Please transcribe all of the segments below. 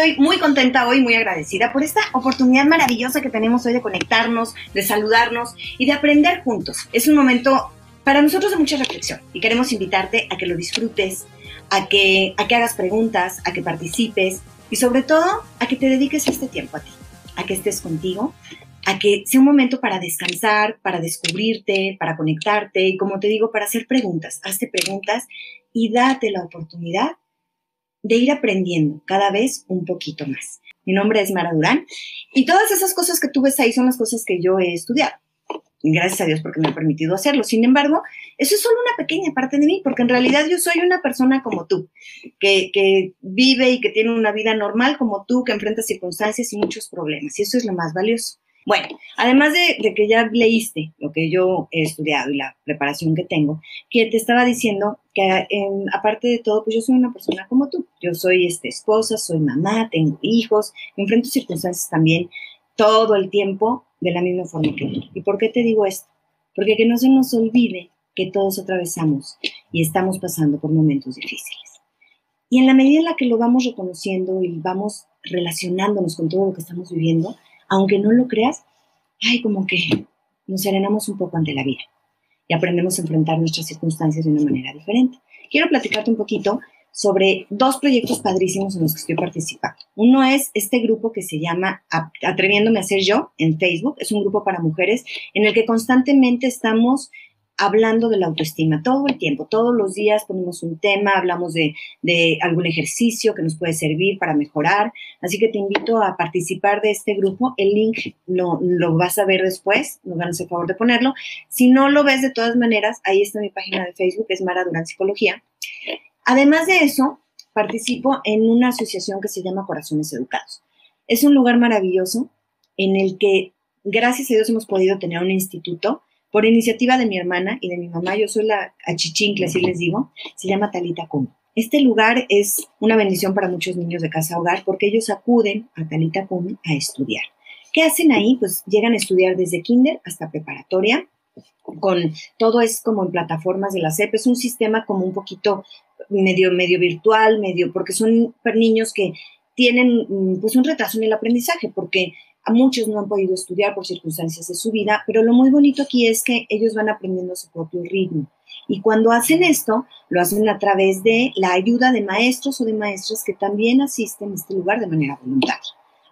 Estoy muy contenta hoy, muy agradecida por esta oportunidad maravillosa que tenemos hoy de conectarnos, de saludarnos y de aprender juntos. Es un momento para nosotros de mucha reflexión y queremos invitarte a que lo disfrutes, a que, a que hagas preguntas, a que participes y sobre todo a que te dediques este tiempo a ti, a que estés contigo, a que sea un momento para descansar, para descubrirte, para conectarte y como te digo, para hacer preguntas. Hazte preguntas y date la oportunidad de ir aprendiendo cada vez un poquito más. Mi nombre es Mara Durán y todas esas cosas que tú ves ahí son las cosas que yo he estudiado. Gracias a Dios porque me ha permitido hacerlo. Sin embargo, eso es solo una pequeña parte de mí, porque en realidad yo soy una persona como tú, que, que vive y que tiene una vida normal como tú, que enfrenta circunstancias y muchos problemas. Y eso es lo más valioso. Bueno, además de, que ya leíste lo que yo he estudiado y la preparación que tengo, que te estaba diciendo que aparte de todo, pues yo soy una persona como tú. Yo soy este, esposa, soy mamá, tengo hijos, enfrento circunstancias también todo el tiempo de la misma forma que tú. ¿Y por qué te digo esto? Porque que no se nos olvide que todos atravesamos y estamos pasando por momentos difíciles. Y en la medida en la que lo vamos reconociendo y vamos relacionándonos con todo lo que estamos viviendo, aunque no lo creas, ay, como que nos serenamos un poco ante la vida y aprendemos a enfrentar nuestras circunstancias de una manera diferente. Quiero platicarte un poquito sobre dos proyectos padrísimos en los que estoy participando. Uno es este grupo que se llama Atreviéndome a ser yo en Facebook. Es un grupo para mujeres en el que constantemente estamos hablando de la autoestima todo el tiempo, todos los días ponemos un tema, hablamos de, algún ejercicio que nos puede servir para mejorar. Así que te invito a participar de este grupo. El link lo, vas a ver después, nos van a hacer favor de ponerlo. Si no lo ves de todas maneras, ahí está mi página de Facebook, es Mara Durán Psicología. Además de eso, participo en una asociación que se llama Corazones Educados. Es un lugar maravilloso en el que, gracias a Dios, hemos podido tener un instituto por iniciativa de mi hermana y de mi mamá, yo soy la achichincle, así les digo, se llama Talita Cum. Este lugar es una bendición para muchos niños de casa hogar porque ellos acuden a Talita Cum a estudiar. ¿Qué hacen ahí? Pues llegan a estudiar desde kinder hasta preparatoria, con todo es como en plataformas de la CEP, es un sistema como un poquito medio, medio virtual, medio, porque son niños que tienen mm, pues un retraso en el aprendizaje, porque muchos no han podido estudiar por circunstancias de su vida, pero lo muy bonito aquí es que ellos van aprendiendo su propio ritmo. Y cuando hacen esto, lo hacen a través de la ayuda de maestros o de maestras que también asisten a este lugar de manera voluntaria.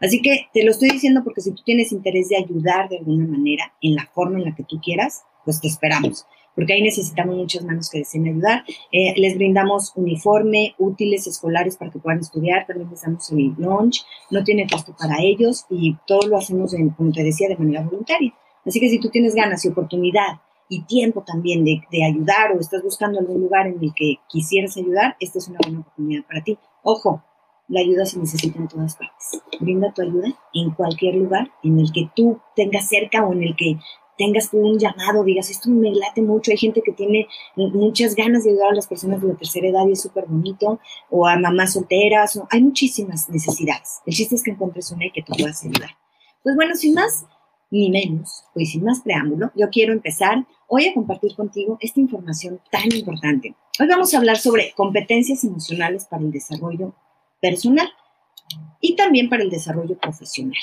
Así que te lo estoy diciendo porque si tú tienes interés de ayudar de alguna manera en la forma en la que tú quieras, pues te esperamos porque ahí necesitamos muchas manos que deseen ayudar. Eh, les brindamos uniforme, útiles escolares para que puedan estudiar, también les damos el lunch, no tiene costo para ellos y todo lo hacemos, como te decía, de manera voluntaria. Así que si tú tienes ganas y oportunidad y tiempo también de, de, ayudar o estás buscando algún lugar en el que quisieras ayudar, esta es una buena oportunidad para ti. Ojo, la ayuda se necesita en todas partes. Brinda tu ayuda en cualquier lugar en el que tú tengas cerca o en el que tengas tú un llamado, digas, esto me late mucho, hay gente que tiene muchas ganas de ayudar a las personas de la tercera edad y es súper bonito, o a mamás solteras, o, hay muchísimas necesidades. El chiste es que encuentres una y que tú puedas ayudar. Pues bueno, sin más ni menos, pues sin más preámbulo, yo quiero empezar hoy a compartir contigo esta información tan importante. Hoy vamos a hablar sobre competencias emocionales para el desarrollo personal y también para el desarrollo profesional.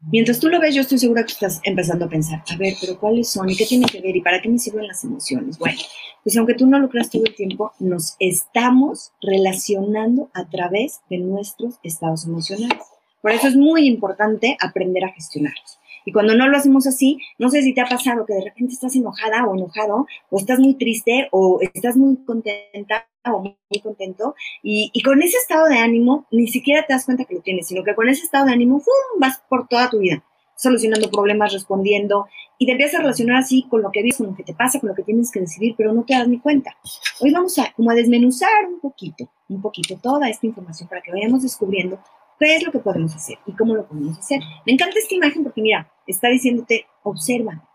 Mientras tú lo ves, yo estoy segura que estás empezando a pensar, a ver, pero ¿cuáles son? ¿Y qué tiene que ver? ¿Y para qué me sirven las emociones? Bueno, pues aunque tú no lo creas todo el tiempo, nos estamos relacionando a través de nuestros estados emocionales. Por eso es muy importante aprender a gestionarlos. Y cuando no lo hacemos así, no sé si te ha pasado que de repente estás enojada o enojado, o estás muy triste, o estás muy contenta o muy contento, y, con ese estado de ánimo ni siquiera te das cuenta que lo tienes, sino que con ese estado de ánimo ¡fum! vas por toda tu vida, solucionando problemas, respondiendo, y te empiezas a relacionar así con lo que ves, con lo que te pasa, con lo que tienes que decidir, pero no te das ni cuenta. Hoy vamos a, como a desmenuzar un poquito, un poquito toda esta información para que vayamos descubriendo qué es lo que podemos hacer y cómo lo podemos hacer. Me encanta esta imagen porque mira, está diciéndote, observa,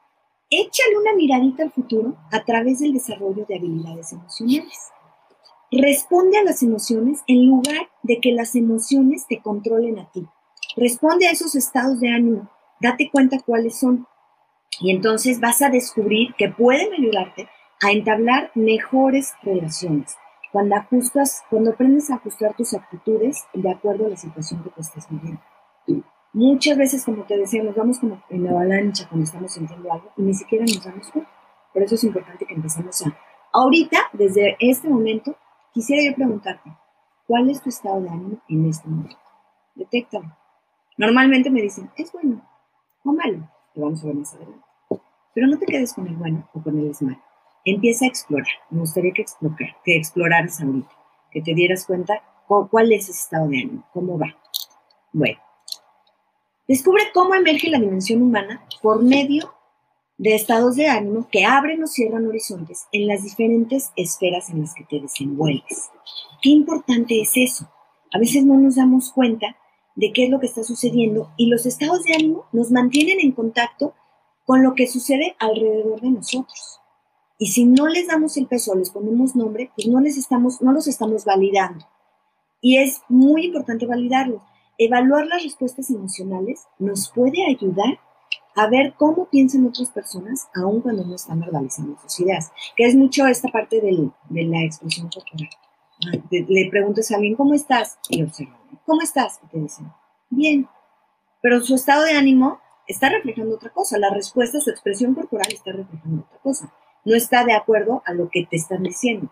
échale una miradita al futuro a través del desarrollo de habilidades emocionales. Responde a las emociones en lugar de que las emociones te controlen a ti. Responde a esos estados de ánimo, date cuenta cuáles son y entonces vas a descubrir que pueden ayudarte a entablar mejores relaciones, cuando ajustas, cuando aprendes a ajustar tus actitudes de acuerdo a la situación que te estás viviendo. Muchas veces, como te decía, nos vamos como en la avalancha cuando estamos sintiendo algo y ni siquiera nos damos cuenta. Por eso es importante que empecemos a... Ahorita, desde este momento, quisiera yo preguntarte, ¿cuál es tu estado de ánimo en este momento? Detéctalo. Normalmente me dicen, es bueno o malo. Lo vamos a ver más adelante. Pero no te quedes con el bueno o con el es malo. Empieza a explorar. Me gustaría que, explorar, que exploraras ahorita, que te dieras cuenta cuál es ese estado de ánimo, cómo va. Bueno, descubre cómo emerge la dimensión humana por medio de estados de ánimo que abren o cierran horizontes en las diferentes esferas en las que te desenvuelves. Qué importante es eso. A veces no nos damos cuenta de qué es lo que está sucediendo y los estados de ánimo nos mantienen en contacto con lo que sucede alrededor de nosotros. Y si no les damos el peso, les ponemos nombre, pues no les estamos, no los estamos validando. Y es muy importante validarlos. Evaluar las respuestas emocionales nos puede ayudar a ver cómo piensan otras personas, aun cuando no están verbalizando sus ideas, que es mucho esta parte de la expresión corporal. Ah, le preguntas a alguien, ¿cómo estás? Y observa, ¿cómo estás? Y te dicen, bien. Pero su estado de ánimo está reflejando otra cosa. La respuesta, su expresión corporal está reflejando otra cosa. No está de acuerdo a lo que te están diciendo.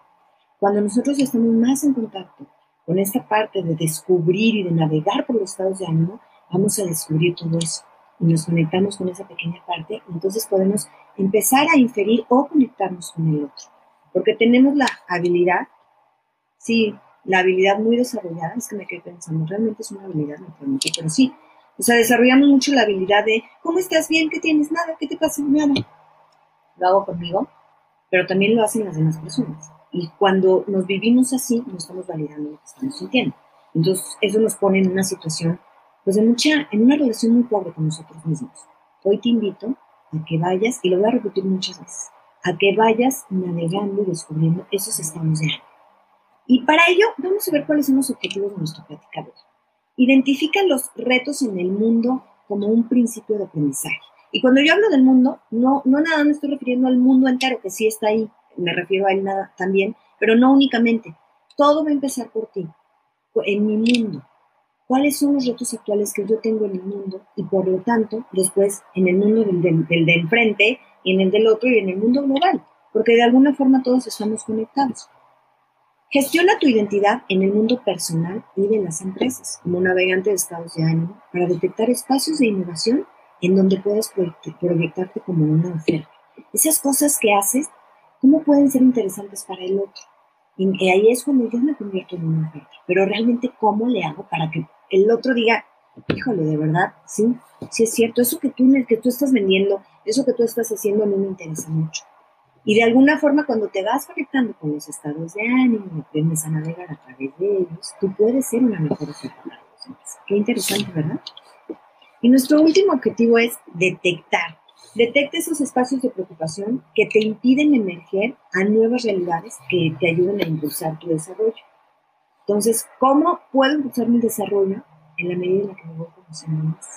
Cuando nosotros estamos más en contacto con esta parte de descubrir y de navegar por los estados de ánimo, vamos a descubrir todo eso y nos conectamos con esa pequeña parte, entonces podemos empezar a inferir o conectarnos con el otro. Porque tenemos la habilidad, sí, la habilidad muy desarrollada, es que me quedé pensando, realmente es una habilidad, me pregunto, pero sí, o sea, desarrollamos mucho la habilidad de, ¿cómo estás bien? ¿Qué tienes? Nada, ¿qué te pasa? Nada. Lo hago conmigo, pero también lo hacen las demás personas. Y cuando nos vivimos así, no estamos validando lo que estamos sintiendo. Entonces, eso nos pone en una situación, pues, de mucha, en una relación muy pobre con nosotros mismos. Hoy te invito a que vayas, y lo voy a repetir muchas veces, a que vayas navegando y descubriendo esos estados de ánimo. Y para ello, vamos a ver cuáles son los objetivos de nuestro plática Identifica los retos en el mundo como un principio de aprendizaje. Y cuando yo hablo del mundo, no, no nada me estoy refiriendo al mundo entero, que sí está ahí, me refiero a él nada también, pero no únicamente. Todo va a empezar por ti, en mi mundo. ¿Cuáles son los retos actuales que yo tengo en el mundo? Y por lo tanto, después en el mundo del, del, de enfrente, y en el del otro, y en el mundo global. Porque de alguna forma todos estamos conectados. Gestiona tu identidad en el mundo personal y de las empresas, como navegante de estados de ánimo, para detectar espacios de innovación en donde puedes proyectarte como una oferta. Esas cosas que haces, ¿cómo pueden ser interesantes para el otro? Y ahí es cuando yo me convierto en una oferta. Pero realmente, ¿cómo le hago para que el otro diga, híjole, de verdad, sí, sí es cierto, eso que tú, que tú estás vendiendo, eso que tú estás haciendo a mí me interesa mucho. Y de alguna forma, cuando te vas conectando con los estados de ánimo, aprendes a navegar a través de ellos, tú puedes ser una mejor oferta para los Qué interesante, ¿verdad? Y nuestro último objetivo es detectar. Detecta esos espacios de preocupación que te impiden emerger a nuevas realidades que te ayuden a impulsar tu desarrollo. Entonces, ¿cómo puedo impulsar mi desarrollo en la medida en la que me voy conociendo más?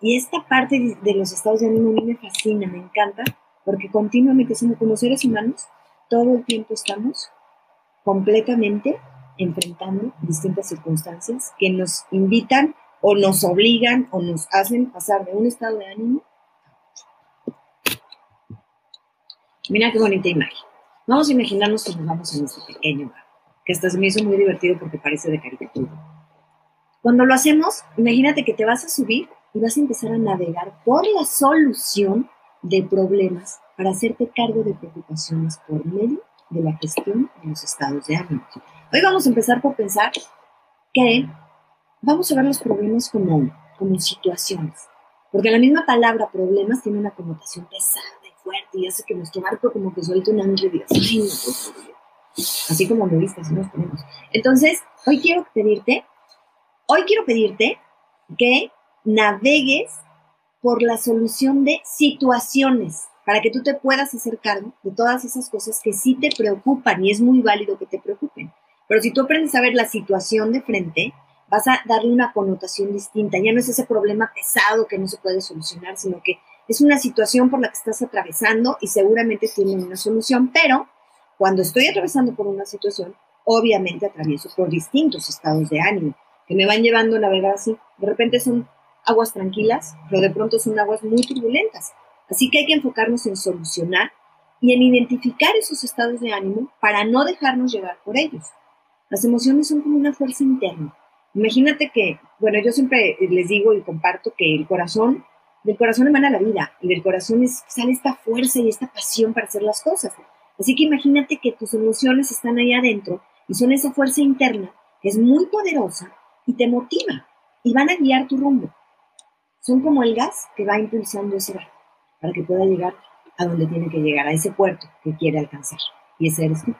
Y esta parte de los estados de ánimo a mí me fascina, me encanta, porque continuamente, siendo como seres humanos, todo el tiempo estamos completamente enfrentando distintas circunstancias que nos invitan o nos obligan o nos hacen pasar de un estado de ánimo. Mira qué bonita imagen. Vamos a imaginarnos que nos vamos en este pequeño bar, que hasta se me hizo muy divertido porque parece de caricatura. Cuando lo hacemos, imagínate que te vas a subir y vas a empezar a navegar por la solución de problemas para hacerte cargo de preocupaciones por medio de la gestión de los estados de ánimo. Hoy vamos a empezar por pensar que vamos a ver los problemas como, como situaciones, porque la misma palabra problemas tiene una connotación pesada y fuerte y hace que nuestro barco como que suelte una hambre y ay, así como me viste, así nos ponemos. Entonces, hoy quiero pedirte, hoy quiero pedirte que navegues por la solución de situaciones, para que tú te puedas hacer cargo de todas esas cosas que sí te preocupan y es muy válido que te preocupen. Pero si tú aprendes a ver la situación de frente, vas a darle una connotación distinta. Ya no es ese problema pesado que no se puede solucionar, sino que es una situación por la que estás atravesando y seguramente tiene una solución, pero cuando estoy atravesando por una situación, obviamente atravieso por distintos estados de ánimo que me van llevando a navegar así. De repente son aguas tranquilas, pero de pronto son aguas muy turbulentas. Así que hay que enfocarnos en solucionar y en identificar esos estados de ánimo para no dejarnos llevar por ellos. Las emociones son como una fuerza interna. Imagínate que, bueno, yo siempre les digo y comparto que el corazón, del corazón emana la vida y del corazón es, sale esta fuerza y esta pasión para hacer las cosas. Así que imagínate que tus emociones están ahí adentro y son esa fuerza interna que es muy poderosa y te motiva y van a guiar tu rumbo. Son como el gas que va impulsando ese barco para que pueda llegar a donde tiene que llegar, a ese puerto que quiere alcanzar. Y ese eres tú.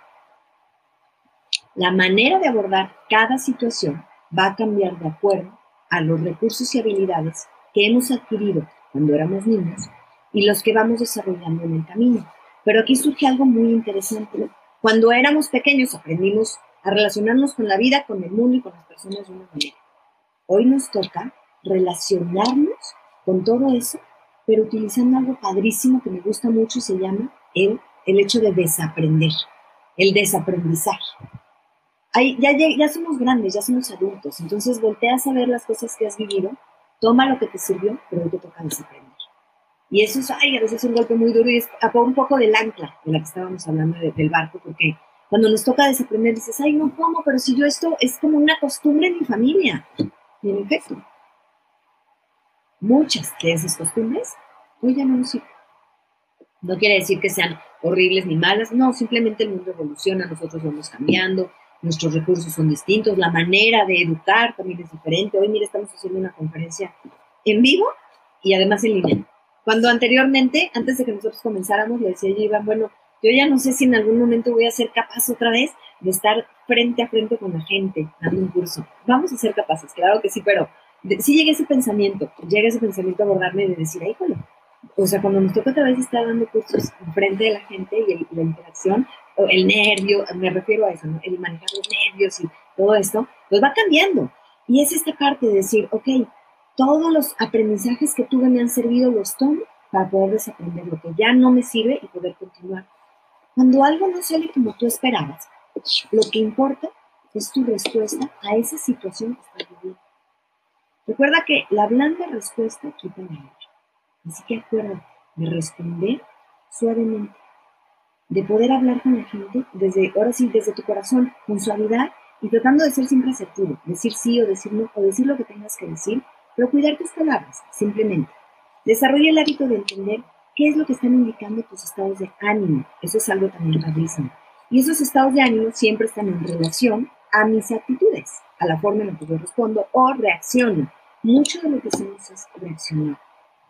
La manera de abordar cada situación va a cambiar de acuerdo a los recursos y habilidades que hemos adquirido cuando éramos niños y los que vamos desarrollando en el camino. Pero aquí surge algo muy interesante. Cuando éramos pequeños aprendimos a relacionarnos con la vida, con el mundo y con las personas de una manera. Hoy nos toca relacionarnos con todo eso, pero utilizando algo padrísimo que me gusta mucho y se llama el, el hecho de desaprender, el desaprendizaje. Ya, ya somos grandes, ya somos adultos, entonces volteas a ver las cosas que has vivido, toma lo que te sirvió, pero hoy te toca desaprender. Y eso es, ay, a veces es un golpe muy duro y es un poco del ancla de la que estábamos hablando del barco, porque cuando nos toca desaprender, dices, ay, no, ¿cómo? Pero si yo esto es como una costumbre en mi familia. Y en efecto, muchas de esas costumbres hoy ya no nos sirven. No quiere decir que sean horribles ni malas, no, simplemente el mundo evoluciona, nosotros vamos cambiando, nuestros recursos son distintos, la manera de educar también es diferente. Hoy, mira, estamos haciendo una conferencia en vivo y además en línea. Cuando anteriormente, antes de que nosotros comenzáramos, le decía yo, Iván, bueno, yo ya no sé si en algún momento voy a ser capaz otra vez de estar frente a frente con la gente dando un curso. Vamos a ser capaces, claro que sí, pero si llega ese pensamiento, llega ese pensamiento a abordarme de decir, bueno, o sea, cuando nos toca otra vez estar dando cursos frente de la gente y la interacción, el nervio, me refiero a eso, el manejar los nervios y todo esto, pues va cambiando. Y es esta parte de decir, ok, todos los aprendizajes que tuve me han servido, los tomo para poder desaprender lo que ya no me sirve y poder continuar. Cuando algo no sale como tú esperabas, lo que importa es tu respuesta a esa situación que estás viviendo. Recuerda que la blanda respuesta quita la. Así que acuérdate de responder suavemente, de poder hablar con la gente desde, ahora sí, desde tu corazón, con suavidad y tratando de ser siempre asertivo, decir sí o decir no, o decir lo que tengas que decir, pero cuidar tus palabras, simplemente. Desarrolla el hábito de entender qué es lo que están indicando tus estados de ánimo. Eso es algo también padrísimo. Y esos estados de ánimo siempre están en relación a mis actitudes, a la forma en la que yo respondo o reacciono. Mucho de lo que hacemos es reaccionar.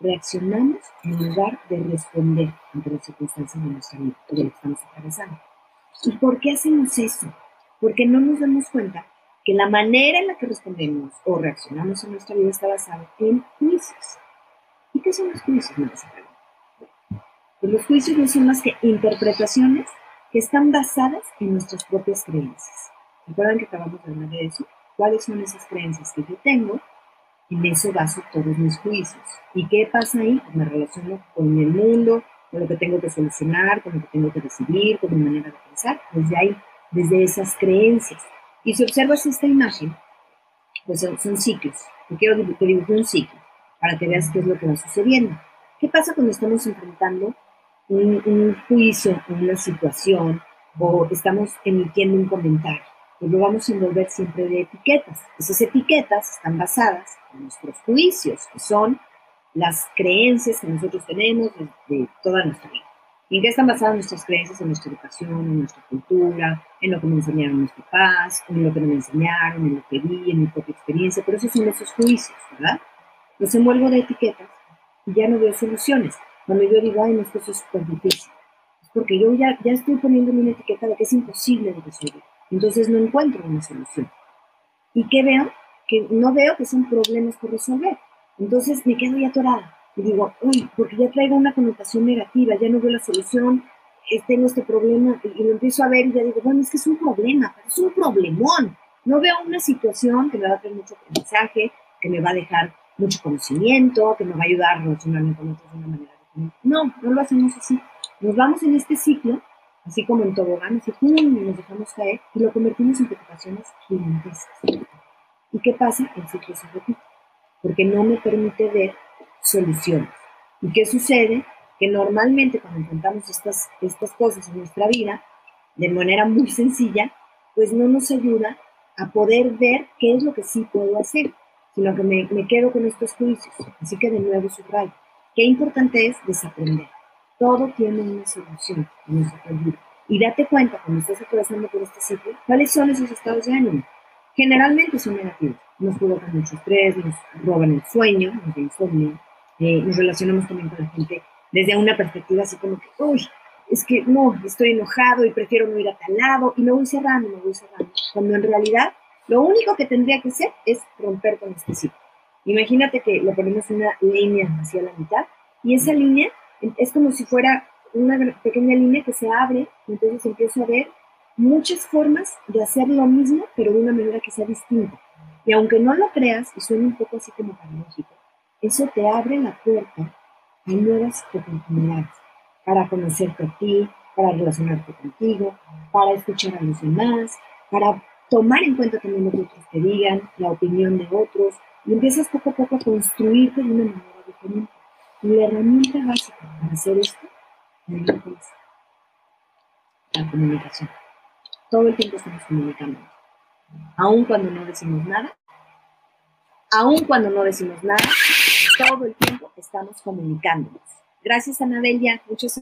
Reaccionamos en lugar de responder ante las circunstancias de nuestra vida de lo que estamos atravesando. ¿Y por qué hacemos eso? Porque no nos damos cuenta que la manera en la que respondemos o reaccionamos en nuestra vida está basada en juicios. ¿Y qué son los juicios, pues los juicios no son más que interpretaciones que están basadas en nuestras propias creencias. ¿Recuerdan que acabamos de hablar de eso? ¿Cuáles son esas creencias que yo tengo? En eso baso todos mis juicios. ¿Y qué pasa ahí? Pues me relaciono con el mundo, con lo que tengo que solucionar, con lo que tengo que decidir, con mi manera de pensar, desde ahí, desde esas creencias. Y si observas esta imagen, pues son, ciclos. Yo quiero que dibuje un ciclo para que veas qué es lo que va sucediendo. ¿Qué pasa cuando estamos enfrentando un, juicio, una situación o estamos emitiendo un comentario. Pues lo vamos a envolver siempre de etiquetas. Esas etiquetas están basadas en nuestros juicios, que son las creencias que nosotros tenemos de, toda nuestra vida. ¿Y en qué están basadas nuestras creencias? En nuestra educación, en nuestra cultura, en lo que me enseñaron mis papás, en lo que me enseñaron, en lo que vi, en mi propia experiencia. Pero esos son esos juicios, ¿verdad? Los envuelvo de etiquetas y ya no veo soluciones. Cuando yo digo, ay, no, esto es súper difícil, es porque yo ya, ya estoy poniéndome una etiqueta de que es imposible de resolver. Entonces no encuentro una solución. ¿Y qué veo? Que no veo que son problemas por resolver. Entonces me quedo ya atorada y digo, uy, porque ya traigo una connotación negativa, ya no veo la solución, tengo este problema y, lo empiezo a ver y ya digo, bueno, es que es un problema, es un problemón. No veo una situación que me va a traer mucho aprendizaje, que me va a dejar mucho conocimiento, que me va a ayudar a relacionarme con otros de una manera no, no lo hacemos así. Nos vamos en este ciclo así como en tobogán, así nos dejamos caer y lo convertimos en preocupaciones gigantescas. ¿Y qué pasa? El ciclo se repite, porque no me permite ver soluciones. ¿Y qué sucede? Que normalmente cuando enfrentamos estas, estas cosas en nuestra vida, de manera muy sencilla, pues no nos ayuda a poder ver qué es lo que sí puedo hacer, sino que me, me quedo con estos juicios. Así que de nuevo subrayo. Qué importante es desaprender. Todo tiene una solución en nuestra vida. Y date cuenta cuando estás atravesando por este ciclo, cuáles son esos estados de ánimo. Generalmente son negativos. Nos provocan mucho estrés, nos roban el sueño, nos insomnio, eh, nos relacionamos también con la gente desde una perspectiva así como que, uy, es que no, estoy enojado y prefiero no ir a tal lado y me voy cerrando, me voy cerrando. Cuando en realidad lo único que tendría que hacer es romper con este ciclo. Imagínate que lo ponemos una línea hacia la mitad y esa línea es como si fuera una pequeña línea que se abre entonces empiezo a ver muchas formas de hacer lo mismo, pero de una manera que sea distinta. Y aunque no lo creas y suene un poco así como paradójico, eso te abre la puerta a nuevas oportunidades para conocerte a ti, para relacionarte contigo, para escuchar a los demás, para tomar en cuenta también lo que otros te digan, la opinión de otros, y empiezas poco a poco a construirte de una manera diferente. Y la herramienta básica para hacer esto es la comunicación. Todo el tiempo estamos comunicando. Aun cuando no decimos nada, aun cuando no decimos nada, todo el tiempo estamos comunicándonos. Gracias, Anabelia. Muchos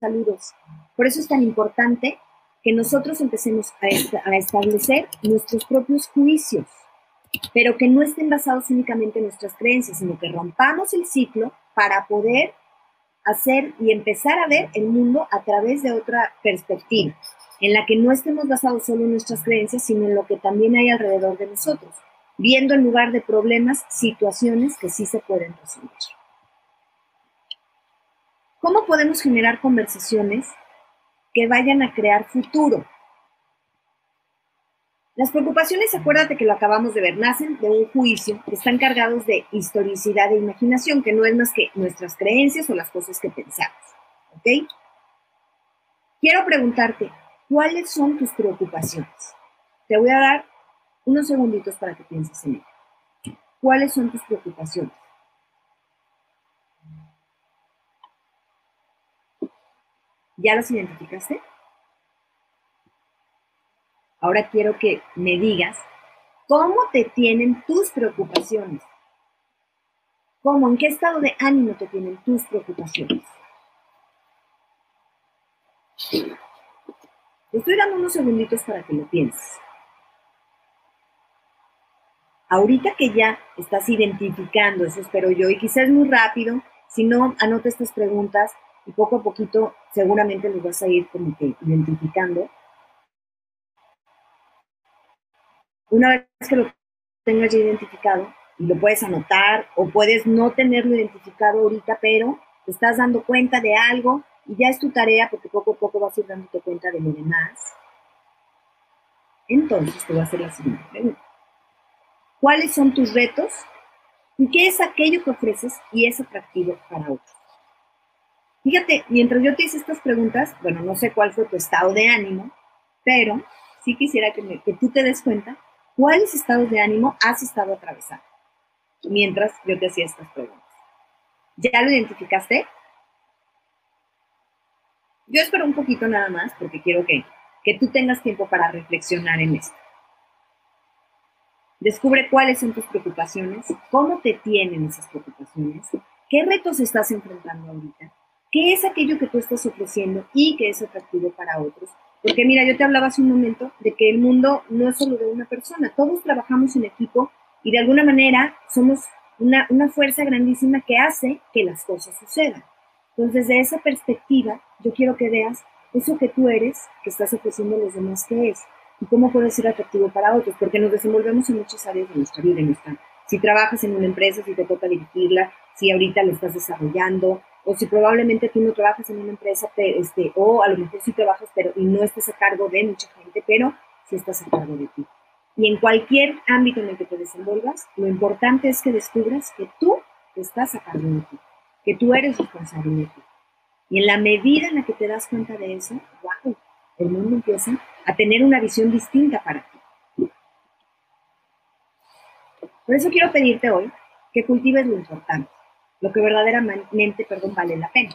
saludos. Por eso es tan importante que nosotros empecemos a, a establecer nuestros propios juicios, pero que no estén basados únicamente en nuestras creencias, sino que rompamos el ciclo para poder hacer y empezar a ver el mundo a través de otra perspectiva, en la que no estemos basados solo en nuestras creencias, sino en lo que también hay alrededor de nosotros, viendo en lugar de problemas situaciones que sí se pueden resolver. ¿Cómo podemos generar conversaciones que vayan a crear futuro? Las preocupaciones, acuérdate que lo acabamos de ver, nacen de un juicio, que están cargados de historicidad e imaginación, que no es más que nuestras creencias o las cosas que pensamos. ¿Ok? Quiero preguntarte, ¿cuáles son tus preocupaciones? Te voy a dar unos segunditos para que pienses en ello. ¿Cuáles son tus preocupaciones? ¿Ya los identificaste? Ahora quiero que me digas cómo te tienen tus preocupaciones. ¿Cómo? ¿En qué estado de ánimo te tienen tus preocupaciones? Te estoy dando unos segunditos para que lo pienses. Ahorita que ya estás identificando, eso espero yo, y quizás muy rápido, si no, anota estas preguntas y poco a poquito seguramente los vas a ir como que identificando. Una vez que lo tengas ya identificado, y lo puedes anotar o puedes no tenerlo identificado ahorita, pero te estás dando cuenta de algo y ya es tu tarea porque poco a poco vas a ir dándote cuenta de lo demás. Entonces te voy a hacer la siguiente pregunta. ¿Cuáles son tus retos y qué es aquello que ofreces y es atractivo para otros? Fíjate, mientras yo te hice estas preguntas, bueno, no sé cuál fue tu estado de ánimo, pero sí quisiera que, que tú te des cuenta cuáles estados de ánimo has estado atravesando mientras yo te hacía estas preguntas. ¿Ya lo identificaste? Yo espero un poquito nada más porque quiero que, que tú tengas tiempo para reflexionar en esto. Descubre cuáles son tus preocupaciones, cómo te tienen esas preocupaciones, qué retos estás enfrentando ahorita ¿Qué es aquello que tú estás ofreciendo y que es atractivo para otros? Porque mira, yo te hablaba hace un momento de que el mundo no es solo de una persona, todos trabajamos en equipo y de alguna manera somos una, una fuerza grandísima que hace que las cosas sucedan. Entonces, desde esa perspectiva, yo quiero que veas eso que tú eres, que estás ofreciendo a los demás, que es, y cómo puede ser atractivo para otros, porque nos desenvolvemos en muchas áreas de nuestra vida. En nuestra, si trabajas en una empresa, si te toca dirigirla, si ahorita lo estás desarrollando, o si probablemente tú no trabajas en una empresa, este, o a lo mejor sí trabajas pero, y no estás a cargo de mucha gente, pero sí estás a cargo de ti. Y en cualquier ámbito en el que te desenvolvas, lo importante es que descubras que tú estás a cargo de ti, que tú eres responsable de ti. Y en la medida en la que te das cuenta de eso, wow, el mundo empieza a tener una visión distinta para ti. Por eso quiero pedirte hoy que cultives lo importante, lo que verdaderamente, perdón, vale la pena.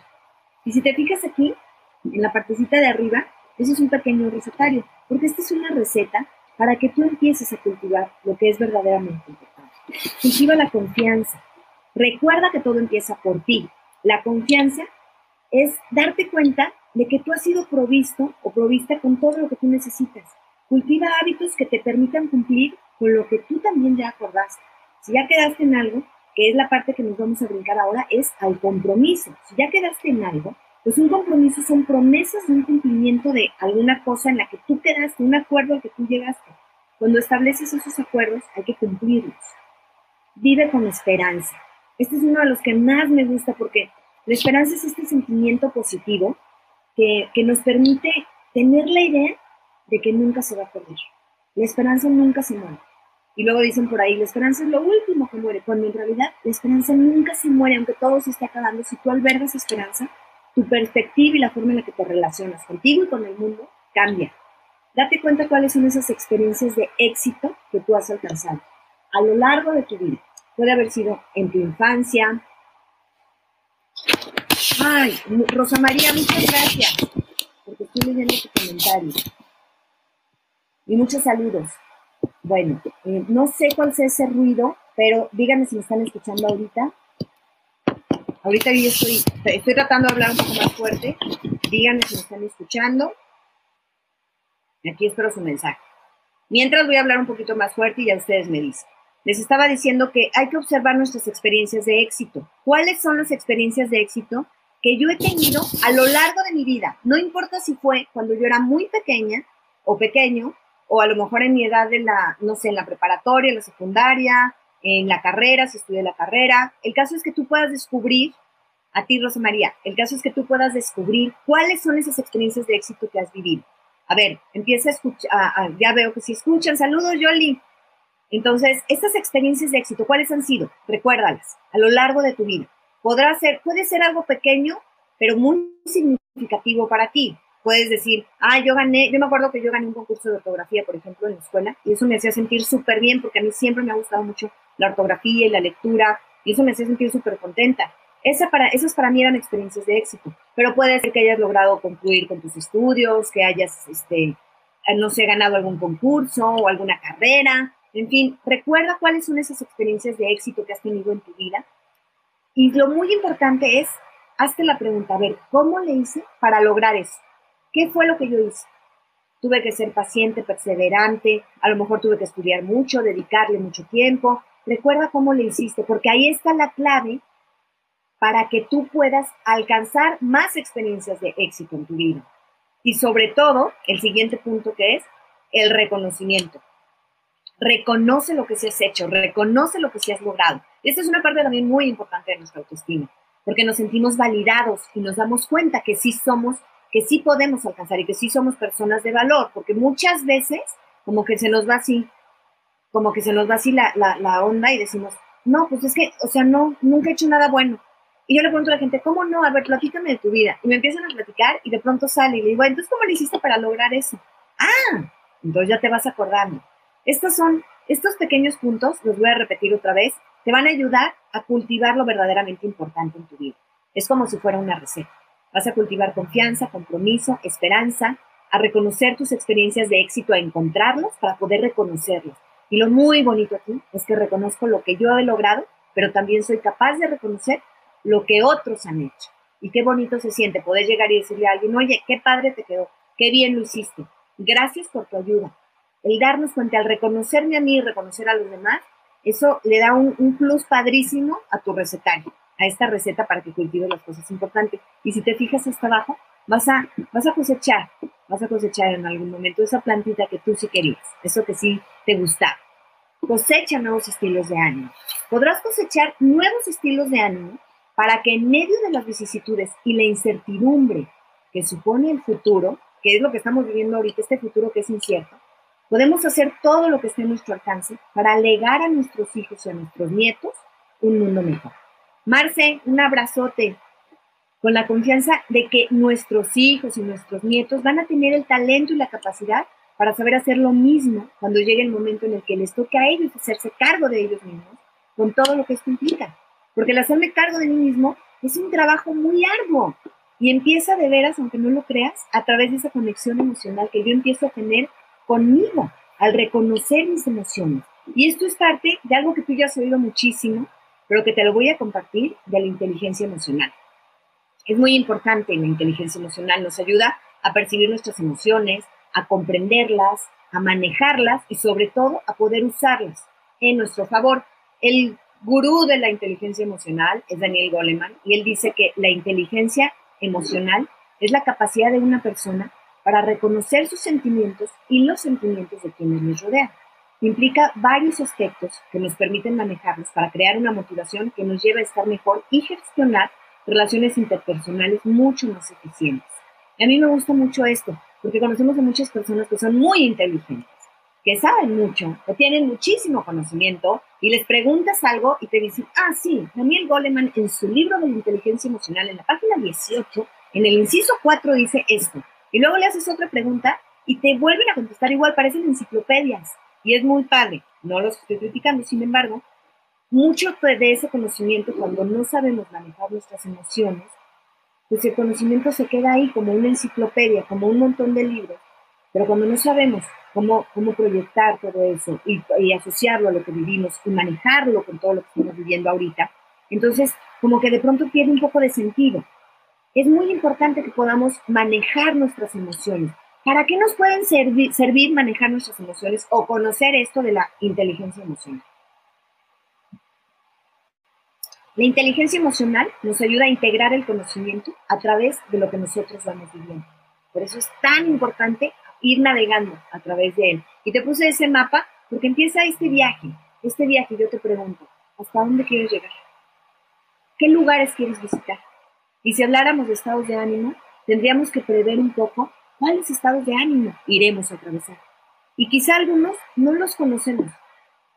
Y si te fijas aquí, en la partecita de arriba, ese es un pequeño recetario, porque esta es una receta para que tú empieces a cultivar lo que es verdaderamente importante. Cultiva la confianza. Recuerda que todo empieza por ti. La confianza es darte cuenta de que tú has sido provisto o provista con todo lo que tú necesitas. Cultiva hábitos que te permitan cumplir con lo que tú también ya acordaste. Si ya quedaste en algo, que es la parte que nos vamos a brincar ahora, es al compromiso. Si ya quedaste en algo, pues un compromiso son promesas de un cumplimiento de alguna cosa en la que tú quedaste, un acuerdo al que tú llegaste. Cuando estableces esos acuerdos, hay que cumplirlos. Vive con esperanza. Este es uno de los que más me gusta porque la esperanza es este sentimiento positivo que, que nos permite tener la idea de que nunca se va a perder. La esperanza nunca se muere. Y luego dicen por ahí, la esperanza es lo último que muere, cuando en realidad la esperanza nunca se muere, aunque todo se esté acabando. Si tú albergas esperanza, tu perspectiva y la forma en la que te relacionas contigo y con el mundo cambia. Date cuenta cuáles son esas experiencias de éxito que tú has alcanzado a lo largo de tu vida. Puede haber sido en tu infancia. Ay, Rosa María, muchas gracias, porque estoy leyendo tu comentario. Y muchos saludos. Bueno, eh, no sé cuál sea ese ruido, pero díganme si me están escuchando ahorita. Ahorita yo estoy, estoy tratando de hablar un poco más fuerte. Díganme si me están escuchando. Aquí espero su mensaje. Mientras voy a hablar un poquito más fuerte y ya ustedes me dicen. Les estaba diciendo que hay que observar nuestras experiencias de éxito. ¿Cuáles son las experiencias de éxito que yo he tenido a lo largo de mi vida? No importa si fue cuando yo era muy pequeña o pequeño, o a lo mejor en mi edad de la, no sé, en la preparatoria, en la secundaria, en la carrera, si estudié la carrera. El caso es que tú puedas descubrir, a ti Rosa María, el caso es que tú puedas descubrir cuáles son esas experiencias de éxito que has vivido. A ver, empieza a escuchar, ya veo que si escuchan, saludos Yoli. Entonces, estas experiencias de éxito, ¿cuáles han sido? Recuérdalas a lo largo de tu vida. Podrá ser, puede ser algo pequeño, pero muy significativo para ti. Puedes decir, ah, yo gané, yo me acuerdo que yo gané un concurso de ortografía, por ejemplo, en la escuela, y eso me hacía sentir súper bien, porque a mí siempre me ha gustado mucho la ortografía y la lectura, y eso me hacía sentir súper contenta. Esa para, esas para mí eran experiencias de éxito, pero puede ser que hayas logrado concluir con tus estudios, que hayas, este, no sé, ganado algún concurso o alguna carrera, en fin, recuerda cuáles son esas experiencias de éxito que has tenido en tu vida. Y lo muy importante es, hazte la pregunta, a ver, ¿cómo le hice para lograr eso? ¿Qué fue lo que yo hice? Tuve que ser paciente, perseverante, a lo mejor tuve que estudiar mucho, dedicarle mucho tiempo, Recuerda cómo le hiciste, porque ahí está la clave para que tú puedas alcanzar más experiencias de éxito en tu vida. Y sobre todo, el siguiente punto que es el reconocimiento. Reconoce lo que se has hecho, reconoce lo que se has logrado. Esta es una parte también muy importante de nuestra autoestima, porque nos sentimos validados y nos damos cuenta que sí somos, que sí podemos alcanzar y que sí somos personas de valor, porque muchas veces como que se nos va así, como que se nos va así la, la, onda y decimos, no, pues es que, o sea, no, nunca he hecho nada bueno. Y yo le pregunto a la gente, ¿cómo no? A ver, platícame de tu vida. Y me empiezan a platicar y de pronto sale y le digo, entonces, ¿cómo le hiciste para lograr eso? Ah, entonces ya te vas acordando. Estos son, estos pequeños puntos, los voy a repetir otra vez, te van a ayudar a cultivar lo verdaderamente importante en tu vida. Es como si fuera una receta. Vas a cultivar confianza, compromiso, esperanza, a reconocer tus experiencias de éxito, a encontrarlos para poder reconocerlos y lo muy bonito aquí es que reconozco lo que yo he logrado, pero también soy capaz de reconocer lo que otros han hecho. Y qué bonito se siente poder llegar y decirle a alguien, oye, qué padre te quedó, qué bien lo hiciste, gracias por tu ayuda. El darnos cuenta, al reconocerme a mí y reconocer a los demás, eso le da un, un plus padrísimo a tu recetario, a esta receta para que cultives las cosas importantes. Y si te fijas hasta abajo, vas a, vas a cosechar, vas a cosechar en algún momento esa plantita que tú sí querías, eso que sí te gustaba. Cosecha nuevos estilos de ánimo. Podrás cosechar nuevos estilos de ánimo para que en medio de las vicisitudes y la incertidumbre que supone el futuro, que es lo que estamos viviendo ahorita, este futuro que es incierto, podemos hacer todo lo que esté a nuestro alcance para legar a nuestros hijos y a nuestros nietos un mundo mejor. Marce, un abrazote. con la confianza de que nuestros hijos y nuestros nietos van a tener el talento y la capacidad para saber hacer lo mismo cuando llegue el momento en el que les toque a ellos hacerse cargo de ellos mismos, con todo lo que esto implica. Porque el hacerme cargo de mí mismo es un trabajo muy arduo y empieza de veras, aunque no lo creas, a través de esa conexión emocional que yo empiezo a tener conmigo al reconocer mis emociones. Y esto es parte de algo que tú ya has oído muchísimo, pero que te lo voy a compartir de la inteligencia emocional. Es muy importante la inteligencia emocional, nos ayuda a percibir nuestras emociones, a comprenderlas, a manejarlas y sobre todo a poder usarlas en nuestro favor. El gurú de la inteligencia emocional es Daniel Goleman y él dice que la inteligencia emocional es la capacidad de una persona para reconocer sus sentimientos y los sentimientos de quienes nos rodean. Implica varios aspectos que nos permiten manejarlos para crear una motivación que nos lleve a estar mejor y gestionar relaciones interpersonales mucho más eficientes. Y a mí me gusta mucho esto, porque conocemos a muchas personas que son muy inteligentes, que saben mucho, que tienen muchísimo conocimiento, y les preguntas algo y te dicen, ah, sí, Daniel Goleman en su libro de la inteligencia emocional, en la página 18, en el inciso 4 dice esto, y luego le haces otra pregunta y te vuelven a contestar igual, parecen enciclopedias, y es muy padre, no los estoy criticando, sin embargo, mucho de ese conocimiento, cuando no sabemos manejar nuestras emociones, pues el conocimiento se queda ahí como una enciclopedia, como un montón de libros, pero cuando no sabemos cómo, cómo proyectar todo eso y, y, asociarlo a lo que vivimos y manejarlo con todo lo que estamos viviendo ahorita, entonces como que de pronto pierde un poco de sentido. Es muy importante que podamos manejar nuestras emociones. ¿Para qué nos pueden servir, manejar nuestras emociones o conocer esto de la inteligencia emocional? La inteligencia emocional nos ayuda a integrar el conocimiento a través de lo que nosotros vamos viviendo. Por eso es tan importante ir navegando a través de él. Y te puse ese mapa porque empieza este viaje. Este viaje yo te pregunto, ¿hasta dónde quieres llegar? ¿Qué lugares quieres visitar? Y si habláramos de estados de ánimo, tendríamos que prever un poco cuáles estados de ánimo iremos a atravesar. Y quizá algunos no los conocemos,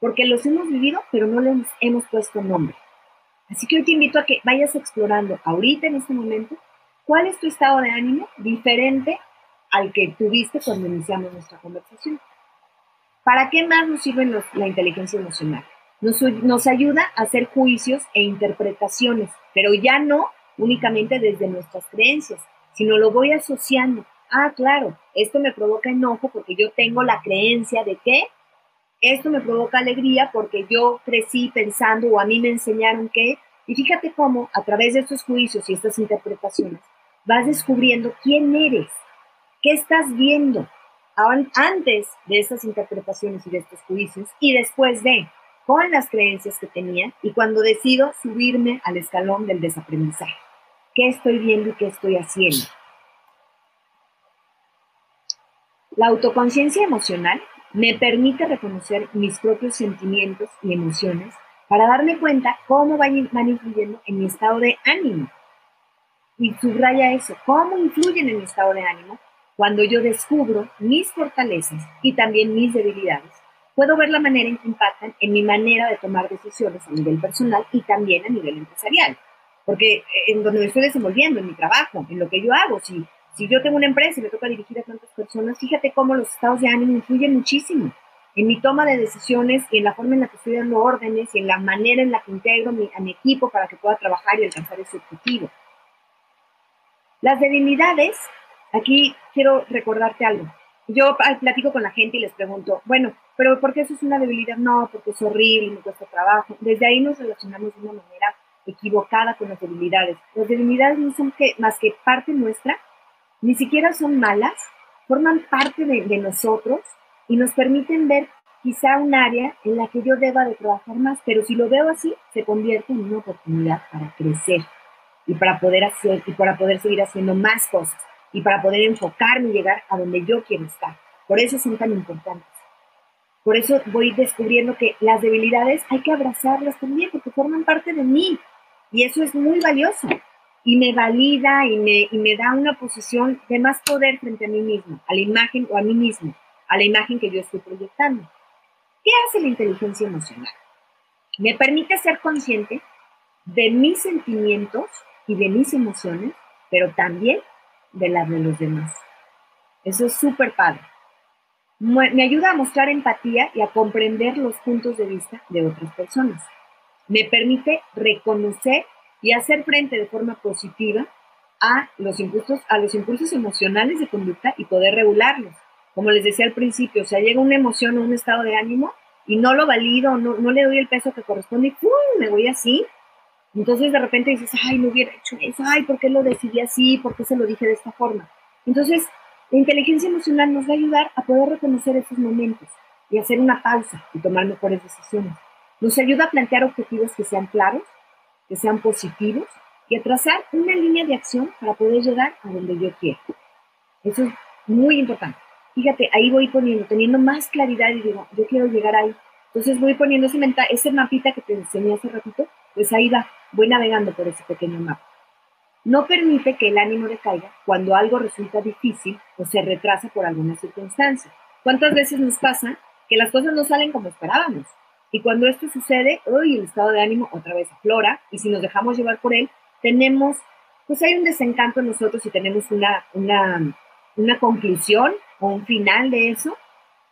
porque los hemos vivido, pero no les hemos puesto nombre. Así que hoy te invito a que vayas explorando ahorita en este momento cuál es tu estado de ánimo diferente al que tuviste cuando iniciamos nuestra conversación. ¿Para qué más nos sirve la inteligencia emocional? Nos, nos ayuda a hacer juicios e interpretaciones, pero ya no únicamente desde nuestras creencias, sino lo voy asociando. Ah, claro, esto me provoca enojo porque yo tengo la creencia de que esto me provoca alegría porque yo crecí pensando o a mí me enseñaron que, y fíjate cómo a través de estos juicios y estas interpretaciones vas descubriendo quién eres, qué estás viendo antes de estas interpretaciones y de estos juicios y después de, con las creencias que tenía y cuando decido subirme al escalón del desaprendizaje. ¿Qué estoy viendo y qué estoy haciendo? La autoconciencia emocional me permite reconocer mis propios sentimientos y emociones para darme cuenta cómo van, influyendo en mi estado de ánimo. Y subraya eso, cómo influyen en mi estado de ánimo cuando yo descubro mis fortalezas y también mis debilidades. Puedo ver la manera en que impactan en mi manera de tomar decisiones a nivel personal y también a nivel empresarial. Porque en donde me estoy desenvolviendo, en mi trabajo, en lo que yo hago, si si yo tengo una empresa y me toca dirigir a tantas personas, fíjate cómo los estados de ánimo influyen muchísimo en mi toma de decisiones y en la forma en la que estoy dando órdenes y en la manera en la que integro a mi equipo para que pueda trabajar y alcanzar ese objetivo. Las debilidades, aquí quiero recordarte algo. Yo platico con la gente y les pregunto, bueno, pero ¿por qué eso es una debilidad? No, porque es horrible me cuesta trabajo. Desde ahí nos relacionamos de una manera equivocada con las debilidades. Las debilidades no son que, más que parte nuestra ni siquiera son malas, forman parte de, nosotros y nos permiten ver quizá un área en la que yo deba de trabajar más, pero si lo veo así, se convierte en una oportunidad para crecer y para poder hacer y para poder seguir haciendo más cosas y para poder enfocarme y llegar a donde yo quiero estar. Por eso son tan importantes. Por eso voy descubriendo que las debilidades hay que abrazarlas también porque forman parte de mí y eso es muy valioso y me valida y me, y me da una posición de más poder frente a mí mismo, a la imagen o a mí mismo, a la imagen que yo estoy proyectando. ¿Qué hace la inteligencia emocional? Me permite ser consciente de mis sentimientos y de mis emociones pero también de las de los demás. Eso es súper padre. Me ayuda a mostrar empatía y a comprender los puntos de vista de otras personas. Me permite reconocer y hacer frente de forma positiva a los impulsos, a los impulsos emocionales de conducta y poder regularlos. Como les decía al principio, o sea, llega una emoción o un estado de ánimo y no lo valido, no, no le doy el peso que corresponde y ¡pum! me voy así. Entonces de repente dices, ay, no hubiera hecho eso, ay, ¿por qué lo decidí así? ¿Por qué se lo dije de esta forma? Entonces, la inteligencia emocional nos va a ayudar a poder reconocer esos momentos y hacer una pausa y tomar mejores decisiones. Nos ayuda a plantear objetivos que sean claros, que sean positivos y a trazar una línea de acción para poder llegar a donde yo quiero. Eso es muy importante. Fíjate, ahí voy poniendo, teniendo más claridad y digo, yo quiero llegar ahí. Entonces voy poniendo ese, ese mapita que te enseñé hace ratito, pues ahí va, voy navegando por ese pequeño mapa. No permite que el ánimo decaiga cuando algo resulta difícil o se retrasa por alguna circunstancia. ¿Cuántas veces nos pasa que las cosas no salen como esperábamos? Y cuando esto sucede, hoy el estado de ánimo otra vez aflora y si nos dejamos llevar por él, tenemos, pues hay un desencanto en nosotros y tenemos una, una, una conclusión o un final de eso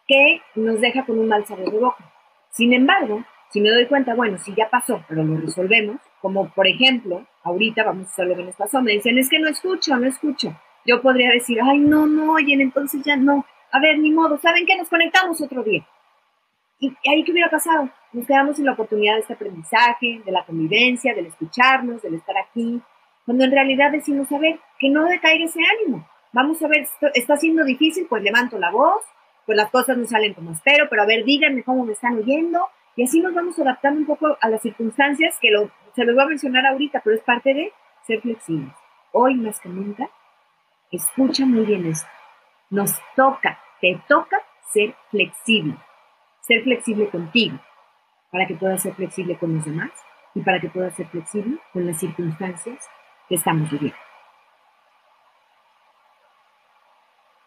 que nos deja con un mal sabor de boca. Sin embargo, si me doy cuenta, bueno, si ya pasó, pero lo resolvemos, como por ejemplo, ahorita vamos a hacer lo que nos pasó, me dicen, es que no escucho, no escucho. Yo podría decir, ay, no, no, oyen, entonces ya no. A ver, ni modo, ¿saben qué? Nos conectamos otro día. ¿Y ahí qué hubiera pasado? Nos quedamos sin la oportunidad de este aprendizaje, de la convivencia, del escucharnos, del estar aquí, cuando en realidad decimos, a ver, que no decaiga ese ánimo. Vamos a ver, está siendo difícil, pues levanto la voz, pues las cosas no salen como espero, pero a ver, díganme cómo me están oyendo, y así nos vamos adaptando un poco a las circunstancias que se los voy a mencionar ahorita, pero es parte de ser flexibles. Hoy más que nunca, escucha muy bien esto. Nos toca, te toca ser flexible. Ser flexible contigo, para que puedas ser flexible con los demás y para que puedas ser flexible con las circunstancias que estamos viviendo.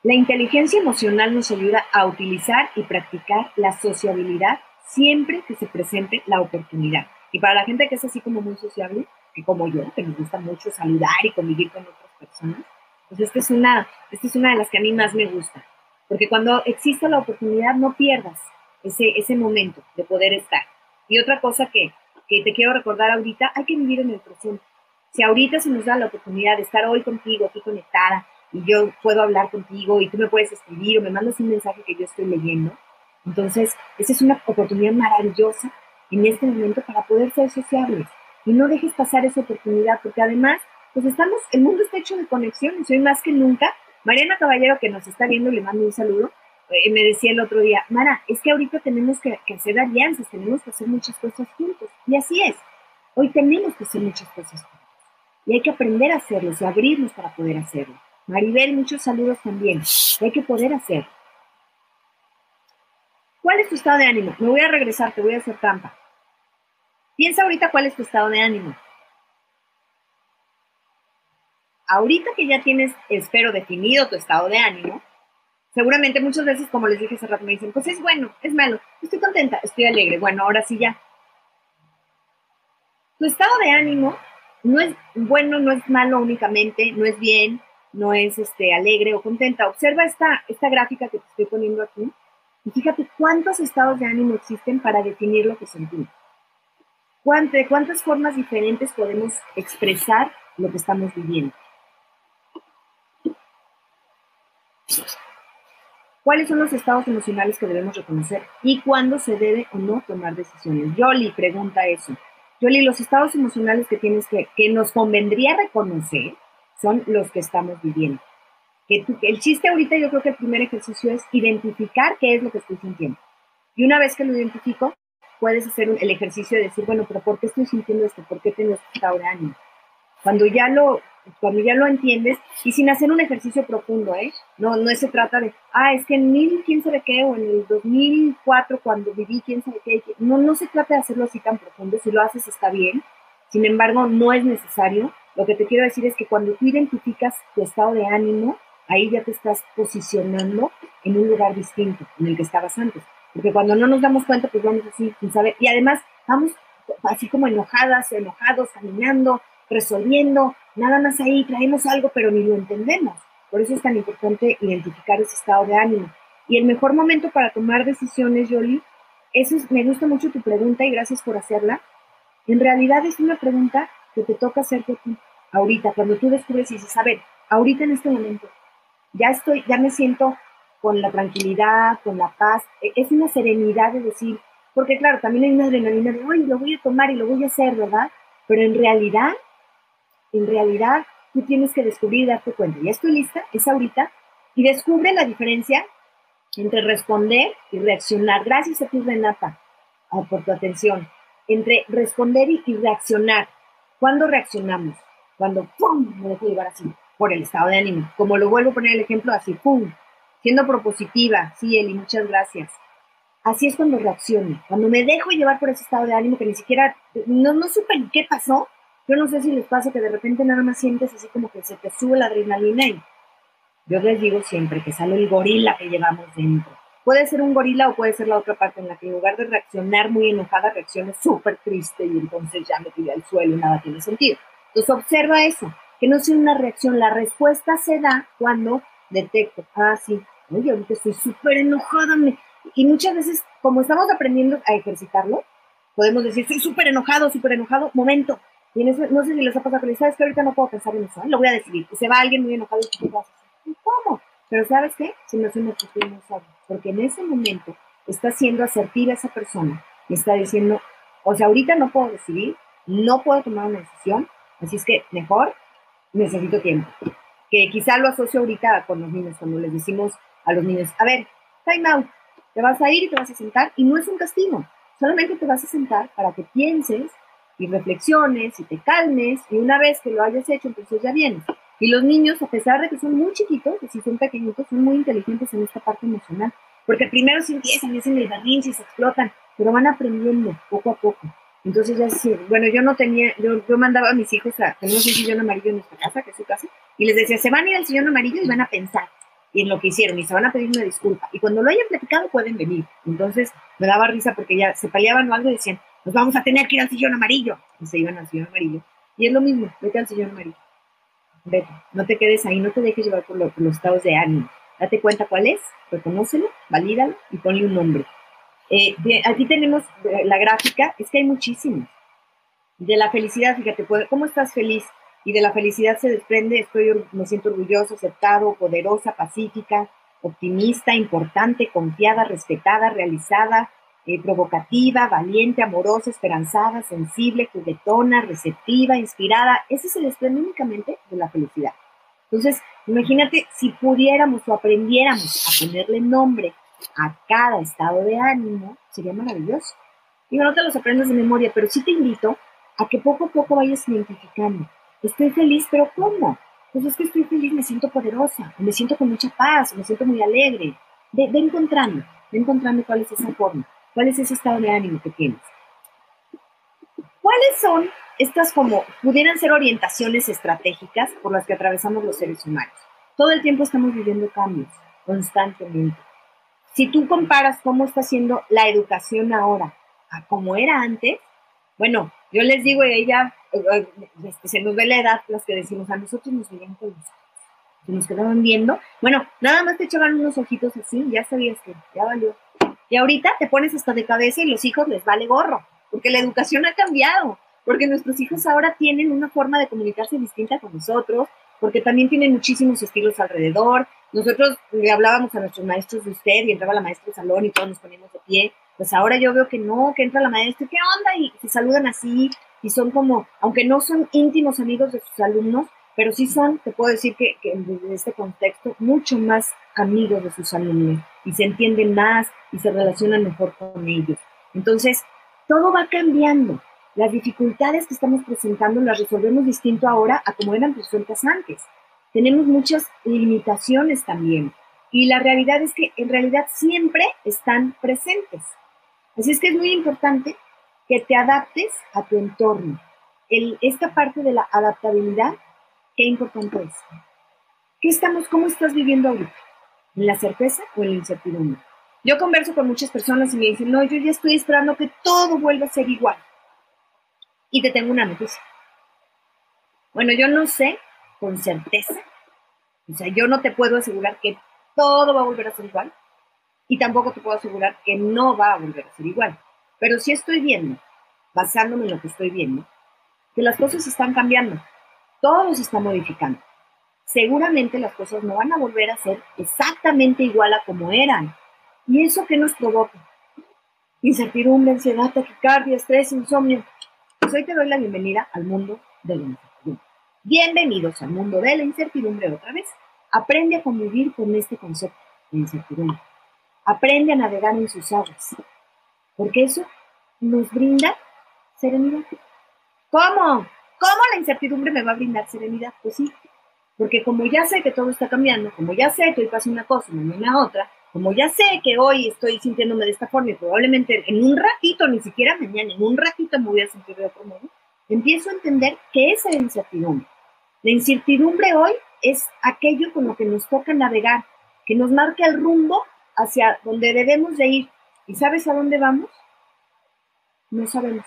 La inteligencia emocional nos ayuda a utilizar y practicar la sociabilidad siempre que se presente la oportunidad. Y para la gente que es así como muy sociable, que como yo, que me gusta mucho saludar y convivir con otras personas, pues esta es una, esta es una de las que a mí más me gusta. Porque cuando existe la oportunidad, no pierdas ese, ese momento de poder estar. Y otra cosa que, que te quiero recordar ahorita, hay que vivir en el presente. Si ahorita se nos da la oportunidad de estar hoy contigo, aquí conectada, y yo puedo hablar contigo y tú me puedes escribir o me mandas un mensaje que yo estoy leyendo, entonces, esa es una oportunidad maravillosa en este momento para poder ser sociables. Y no dejes pasar esa oportunidad, porque además, pues estamos, el mundo está hecho de conexiones, hoy más que nunca. Mariana Caballero, que nos está viendo, le mando un saludo, eh, me decía el otro día, Mara, es que ahorita tenemos que, hacer alianzas, tenemos que hacer muchas cosas juntos. Y así es, hoy tenemos que hacer muchas cosas juntos. Y hay que aprender a hacerlo y abrirnos para poder hacerlo. Maribel, muchos saludos también. Hay que poder hacerlo. ¿Cuál es tu estado de ánimo? Me voy a regresar, te voy a hacer trampa. Piensa ahorita cuál es tu estado de ánimo. Ahorita que ya tienes, espero, definido tu estado de ánimo, seguramente muchas veces, como les dije hace rato, me dicen, pues es bueno, es malo, estoy contenta, estoy alegre. Bueno, ahora sí ya. Tu estado de ánimo no es bueno, no es malo únicamente, no es bien, no es este, alegre o contenta. Observa esta, esta gráfica que te estoy poniendo aquí y fíjate cuántos estados de ánimo existen para definir lo que sentimos. ¿De cuántas formas diferentes podemos expresar lo que estamos viviendo? ¿Cuáles son los estados emocionales que debemos reconocer y cuándo se debe o no tomar decisiones? Yoli pregunta eso. Yoli, los estados emocionales que tienes que, que nos convendría reconocer son los que estamos viviendo el chiste ahorita yo creo que el primer ejercicio es identificar qué es lo que estoy sintiendo. Y una vez que lo identifico, puedes hacer el ejercicio de decir, bueno, pero ¿por qué estoy sintiendo esto? ¿Por qué tengo este estado de ánimo? Cuando ya lo, cuando ya lo entiendes, y sin hacer un ejercicio profundo, ¿eh? No, no se trata de, ah, es que en mil, quién sabe qué, o en el 2004, cuando viví, quién sabe qué. No, no se trata de hacerlo así tan profundo. Si lo haces, está bien. Sin embargo, no es necesario. Lo que te quiero decir es que cuando tú identificas tu estado de ánimo, ahí ya te estás posicionando en un lugar distinto en el que estabas antes. Porque cuando no nos damos cuenta, pues vamos así, sin saber. Y además, vamos así como enojadas, enojados, caminando, resolviendo, nada más ahí traemos algo, pero ni lo entendemos. Por eso es tan importante identificar ese estado de ánimo. Y el mejor momento para tomar decisiones, Yoli, eso es, me gusta mucho tu pregunta y gracias por hacerla. En realidad es una pregunta que te toca hacerte ti, ahorita, cuando tú descubres y dices, a ver, ahorita en este momento, ya estoy, ya me siento con la tranquilidad, con la paz, e, es una serenidad de decir, porque claro, también hay una adrenalina de, oye, lo voy a tomar y lo voy a hacer, ¿verdad? Pero en realidad, en realidad, tú tienes que descubrir y darte cuenta, ya estoy lista, es ahorita, y descubre la diferencia entre responder y reaccionar. Gracias a ti, Renata, ah, por tu atención. Entre responder y, reaccionar. ¿Cuándo reaccionamos? Cuando, ¡pum!, me dejo llevar así, por el estado de ánimo. Como lo vuelvo a poner el ejemplo, así, ¡pum!, siendo propositiva. Sí, Eli, muchas gracias. Así es cuando reacciono. Cuando me dejo llevar por ese estado de ánimo que ni siquiera, no, no supe ni qué pasó. Yo no sé si les pasa que de repente nada más sientes así como que se te sube la adrenalina y yo les digo siempre que sale el gorila que llevamos dentro. Puede ser un gorila o puede ser la otra parte en la que en lugar de reaccionar muy enojada, reaccione súper triste y entonces ya me tiré al suelo y nada tiene sentido. Entonces observa eso, que no sea una reacción. La respuesta se da cuando detecto, ah, sí, oye, ahorita estoy súper enojada. Y muchas veces, como estamos aprendiendo a ejercitarlo, podemos decir, estoy súper enojado, súper enojado, momento. Y en no sé si les ha pasado, pero sabes que ahorita no puedo pensar en eso, ¿eh? lo voy a decidir. Y se va alguien muy enojado y vas ¿Cómo? Pero ¿sabes qué? Se me hace una no sabe. Porque en ese momento está siendo asertiva esa persona. Me está diciendo, o sea, ahorita no puedo decidir, no puedo tomar una decisión, así es que mejor necesito tiempo. Que quizá lo asocio ahorita con los niños, cuando les decimos a los niños, a ver, time out, te vas a ir y te vas a sentar, y no es un castigo, solamente te vas a sentar para que pienses y reflexiones y te calmes, y una vez que lo hayas hecho, entonces ya vienes. Y los niños, a pesar de que son muy chiquitos, que si son pequeñitos, son muy inteligentes en esta parte emocional. Porque primero se empiezan, hacen el barrinche y se explotan, pero van aprendiendo poco a poco. Entonces ya sí, bueno, yo no tenía, yo, yo mandaba a mis hijos a, tenemos un sillón amarillo en nuestra casa, que es su casa, y les decía, se van a ir al sillón amarillo y van a pensar y en lo que hicieron, y se van a pedir una disculpa. Y cuando lo hayan platicado pueden venir. Entonces me daba risa porque ya se peleaban o algo y decían, nos vamos a tener que ir al sillón amarillo. Y se iban al sillón amarillo. Y es lo mismo, vete al sillón amarillo vete, no te quedes ahí, no te dejes llevar por, los estados de ánimo. Date cuenta cuál es, reconócelo, valídalo y ponle un nombre. Eh, aquí tenemos la gráfica, es que hay muchísimos. De la felicidad, fíjate, ¿cómo estás feliz? Y de la felicidad se desprende, estoy, me siento orgulloso, aceptado, poderosa, pacífica, optimista, importante, confiada, respetada, realizada, eh, provocativa, valiente, amorosa, esperanzada, sensible, juguetona, receptiva, inspirada. Ese se desprende únicamente de la felicidad. Entonces, imagínate si pudiéramos o aprendiéramos a ponerle nombre a cada estado de ánimo, sería maravilloso. Digo, no te los aprendes de memoria, pero sí te invito a que poco a poco vayas identificando. Estoy feliz, pero ¿cómo? Pues es que estoy feliz, me siento poderosa, me siento con mucha paz, me siento muy alegre. Ve, ve encontrando, ve encontrando cuál es esa forma. ¿Cuál es ese estado de ánimo que tienes? ¿Cuáles son estas como pudieran ser orientaciones estratégicas por las que atravesamos los seres humanos? Todo el tiempo estamos viviendo cambios, constantemente. Si tú comparas cómo está siendo la educación ahora a cómo era antes, bueno, yo les digo, ella, eh, este, se nos ve la edad, las que decimos, a nosotros nos veían con los se nos quedaban viendo. Bueno, nada más te echaban unos ojitos así, ya sabías que ya valió. Y ahorita te pones hasta de cabeza y los hijos les vale gorro, porque la educación ha cambiado, porque nuestros hijos ahora tienen una forma de comunicarse distinta con nosotros, porque también tienen muchísimos estilos alrededor. Nosotros le hablábamos a nuestros maestros de usted y entraba la maestra al salón y todos nos poníamos de pie. Pues ahora yo veo que no, que entra la maestra, ¿qué onda? Y se saludan así y son como, aunque no son íntimos amigos de sus alumnos, pero sí son, te puedo decir que, que en este contexto, mucho más amigos de sus alumnos y se entienden más y se relacionan mejor con ellos. Entonces, todo va cambiando. Las dificultades que estamos presentando las resolvemos distinto ahora a como eran resueltas antes. Tenemos muchas limitaciones también. Y la realidad es que en realidad siempre están presentes. Así es que es muy importante que te adaptes a tu entorno. Esta parte de la adaptabilidad, qué importante es. ¿Qué estamos, cómo estás viviendo ahorita? ¿En la certeza o en la incertidumbre? Yo converso con muchas personas y me dicen, no, yo ya estoy esperando que todo vuelva a ser igual. Y te tengo una noticia. Bueno, yo no sé con certeza, o sea, yo no te puedo asegurar que todo va a volver a ser igual y tampoco te puedo asegurar que no va a volver a ser igual. Pero sí estoy viendo, basándome en lo que estoy viendo, que las cosas están cambiando, todo se está modificando. Seguramente las cosas no van a volver a ser exactamente igual a como eran. ¿Y eso qué nos provoca? Incertidumbre, ansiedad, taquicardia, estrés, insomnio. Pues hoy te doy la bienvenida al mundo de la incertidumbre. Bienvenidos al mundo de la incertidumbre otra vez. Aprende a convivir con este concepto de incertidumbre. Aprende a navegar en sus aguas. Porque eso nos brinda serenidad. ¿Cómo? ¿Cómo la incertidumbre me va a brindar serenidad? Pues sí, porque como ya sé que todo está cambiando, como ya sé que hoy pasa una cosa mañana otra, como ya sé que hoy estoy sintiéndome de esta forma y probablemente en un ratito, ni siquiera mañana, en un ratito me voy a sentir de otro modo, empiezo a entender que esa incertidumbre. La incertidumbre hoy es aquello con lo que nos toca navegar, que nos marca el rumbo hacia donde debemos de ir. ¿Y sabes a dónde vamos? No sabemos.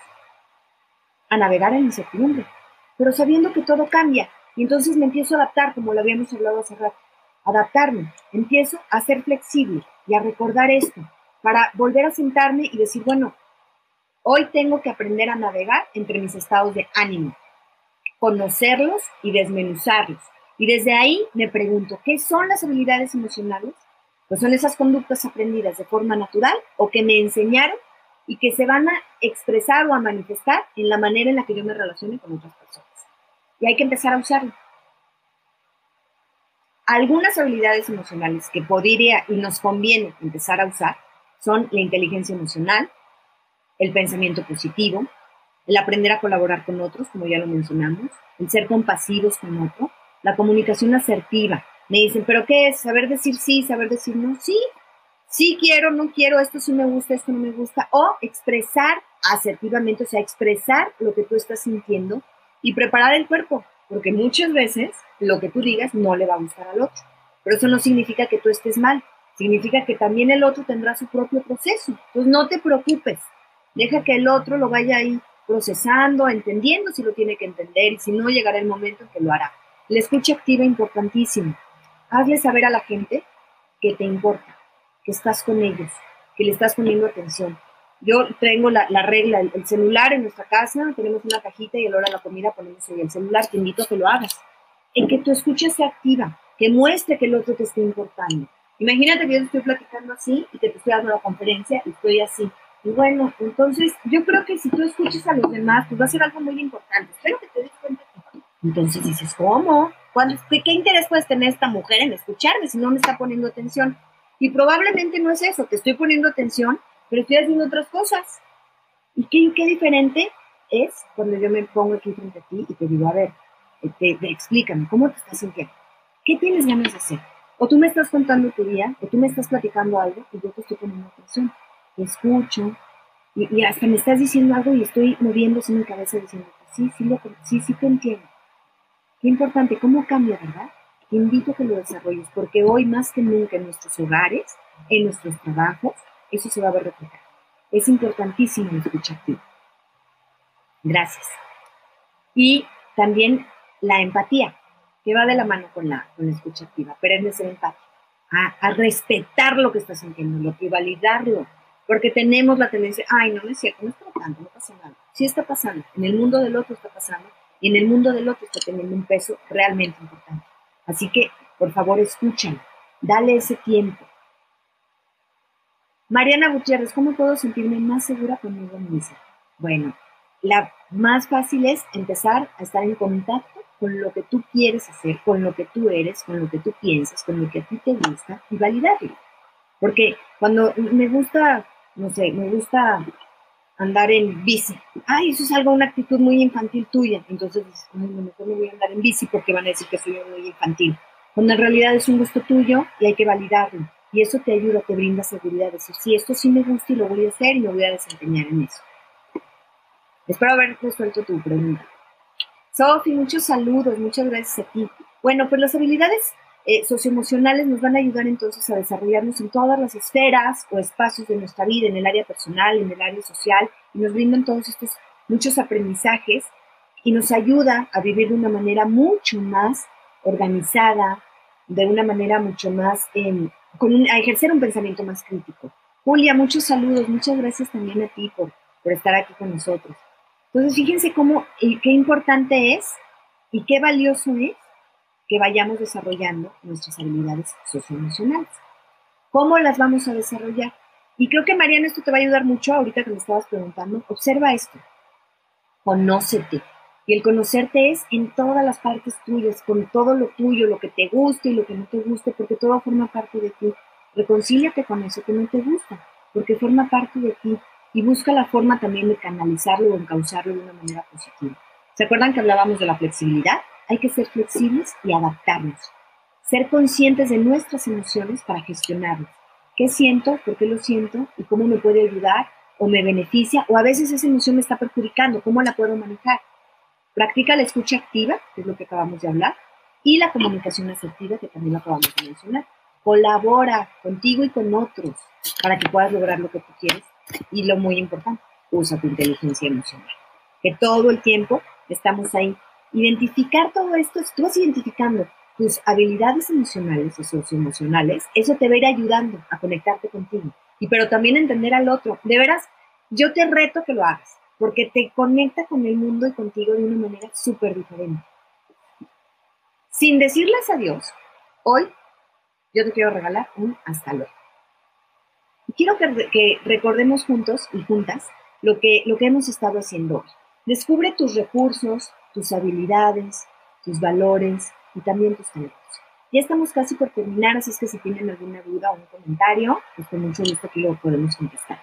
A navegar en incertidumbre, pero sabiendo que todo cambia. Y entonces me empiezo a adaptar, como lo habíamos hablado hace rato. Adaptarme. Empiezo a ser flexible y a recordar esto para volver a sentarme y decir, bueno, hoy tengo que aprender a navegar entre mis estados de ánimo, conocerlos y desmenuzarlos. Y desde ahí me pregunto, ¿qué son las habilidades emocionales? Pues son esas conductas aprendidas de forma natural o que me enseñaron y que se van a expresar o a manifestar en la manera en la que yo me relacione con otras personas. Y hay que empezar a usarlo. Algunas habilidades emocionales que podría y nos conviene empezar a usar son la inteligencia emocional, el pensamiento positivo, el aprender a colaborar con otros, como ya lo mencionamos, el ser compasivos con otro, la comunicación asertiva. Me dicen, ¿pero qué es? ¿Saber decir sí, saber decir no? Sí, sí quiero, no quiero, esto sí me gusta, esto no me gusta. O expresar asertivamente, o sea, expresar lo que tú estás sintiendo y preparar el cuerpo, porque muchas veces lo que tú digas no le va a gustar al otro. Pero eso no significa que tú estés mal, significa que también el otro tendrá su propio proceso. Entonces no te preocupes, deja que el otro lo vaya ahí procesando, entendiendo si lo tiene que entender y si no llegará el momento en que lo hará. La escucha activa importantísimo. Hazle saber a la gente que te importa, que estás con ellos, que le estás poniendo atención. Yo tengo la, regla, el, celular en nuestra casa, tenemos una cajita y la hora de la comida ponemos ahí el celular, te invito a que lo hagas. En que tu escucha sea activa, que muestre que el otro te esté importando. Imagínate que yo estoy platicando así y que te estoy dando la conferencia y estoy así. Y bueno, entonces yo creo que si tú escuchas a los demás, pues va a ser algo muy importante. Espero que te des cuenta entonces dices, ¿cómo? ¿Qué, ¿Qué interés puedes tener esta mujer en escucharme si no me está poniendo atención? Y probablemente no es eso, te estoy poniendo atención, pero estoy haciendo otras cosas. ¿Y qué, qué diferente es cuando yo me pongo aquí frente a ti y te digo, a ver, eh, te, explícame, ¿cómo te estás sintiendo? ¿Qué tienes ganas de hacer? O tú me estás contando tu día, o tú me estás platicando algo y yo te estoy poniendo atención. Te escucho y, y hasta me estás diciendo algo y estoy moviéndose en mi cabeza diciendo, sí, sí, lo, sí, sí te entiendo. Qué importante, cómo cambia, ¿verdad? Te invito a que lo desarrolles, porque hoy más que nunca en nuestros hogares, en nuestros trabajos, eso se va a ver reflejado. Es importantísimo escuchar ti. Gracias. Y también la empatía, que va de la mano con la, con la escucha activa, pero es ser a, respetar lo que estás sintiendo, y validarlo, porque tenemos la tendencia, ay, no, no es cierto, no está pasando, no pasa nada. Sí está pasando, en el mundo del otro está pasando, y en el mundo del otro está teniendo un peso realmente importante. Así que, por favor, escuchen, dale ese tiempo. Mariana Gutiérrez, ¿cómo puedo sentirme más segura conmigo misma? Bueno, la más fácil es empezar a estar en contacto con lo que tú quieres hacer, con lo que tú eres, con lo que tú piensas, con lo que a ti te gusta y validarlo. Porque cuando me gusta, no sé, me gusta andar en bici. Ay, eso es algo, una actitud muy infantil tuya. Entonces dices, no, mejor no voy a andar en bici porque van a decir que soy muy infantil. Cuando en realidad es un gusto tuyo y hay que validarlo. Y eso te ayuda, te brinda seguridad. Decir, sí, esto sí me gusta y lo voy a hacer y me voy a desempeñar en eso. Espero haber resuelto tu pregunta. Sofi, muchos saludos, muchas gracias a ti. Bueno, pues las habilidades eh, socioemocionales nos van a ayudar entonces a desarrollarnos en todas las esferas o espacios de nuestra vida, en el área personal, en el área social, y nos brindan todos estos muchos aprendizajes y nos ayuda a vivir de una manera mucho más organizada, de una manera mucho más, em, con a ejercer un pensamiento más crítico. Julia, muchos saludos, muchas gracias también a ti por, por estar aquí con nosotros. Entonces, fíjense cómo, y qué importante es y qué valioso es que vayamos desarrollando nuestras habilidades socioemocionales. ¿Cómo las vamos a desarrollar? Y creo que Mariana, esto te va a ayudar mucho ahorita que me estabas preguntando. Observa esto. Conócete. Y el conocerte es en todas las partes tuyas, con todo lo tuyo, lo que te guste y lo que no te guste, porque todo forma parte de ti. Reconcíliate con eso que no te gusta, porque forma parte de ti. Y busca la forma también de canalizarlo o encauzarlo de una manera positiva. ¿Se acuerdan que hablábamos de la flexibilidad? Hay que ser flexibles y adaptarnos. Ser conscientes de nuestras emociones para gestionarlas. ¿Qué siento? ¿Por qué lo siento? ¿Y cómo me puede ayudar? ¿O me beneficia? ¿O a veces esa emoción me está perjudicando? ¿Cómo la puedo manejar? Practica la escucha activa, que es lo que acabamos de hablar, y la comunicación asertiva, que también lo acabamos de mencionar. Colabora contigo y con otros para que puedas lograr lo que tú quieres. Y lo muy importante, usa tu inteligencia emocional. Que todo el tiempo estamos ahí. Identificar todo esto, si tú vas identificando tus habilidades emocionales o socioemocionales, eso te va a ir ayudando a conectarte contigo. Y pero también entender al otro. De veras, yo te reto que lo hagas porque te conecta con el mundo y contigo de una manera súper diferente. Sin decirles adiós, hoy yo te quiero regalar un hasta luego. Y quiero que, recordemos juntos y juntas lo que, lo que hemos estado haciendo hoy. Descubre tus recursos, tus habilidades, tus valores y también tus talentos. Ya estamos casi por terminar, así es que si tienen alguna duda o un comentario, pues con mucho gusto aquí lo podemos contestar.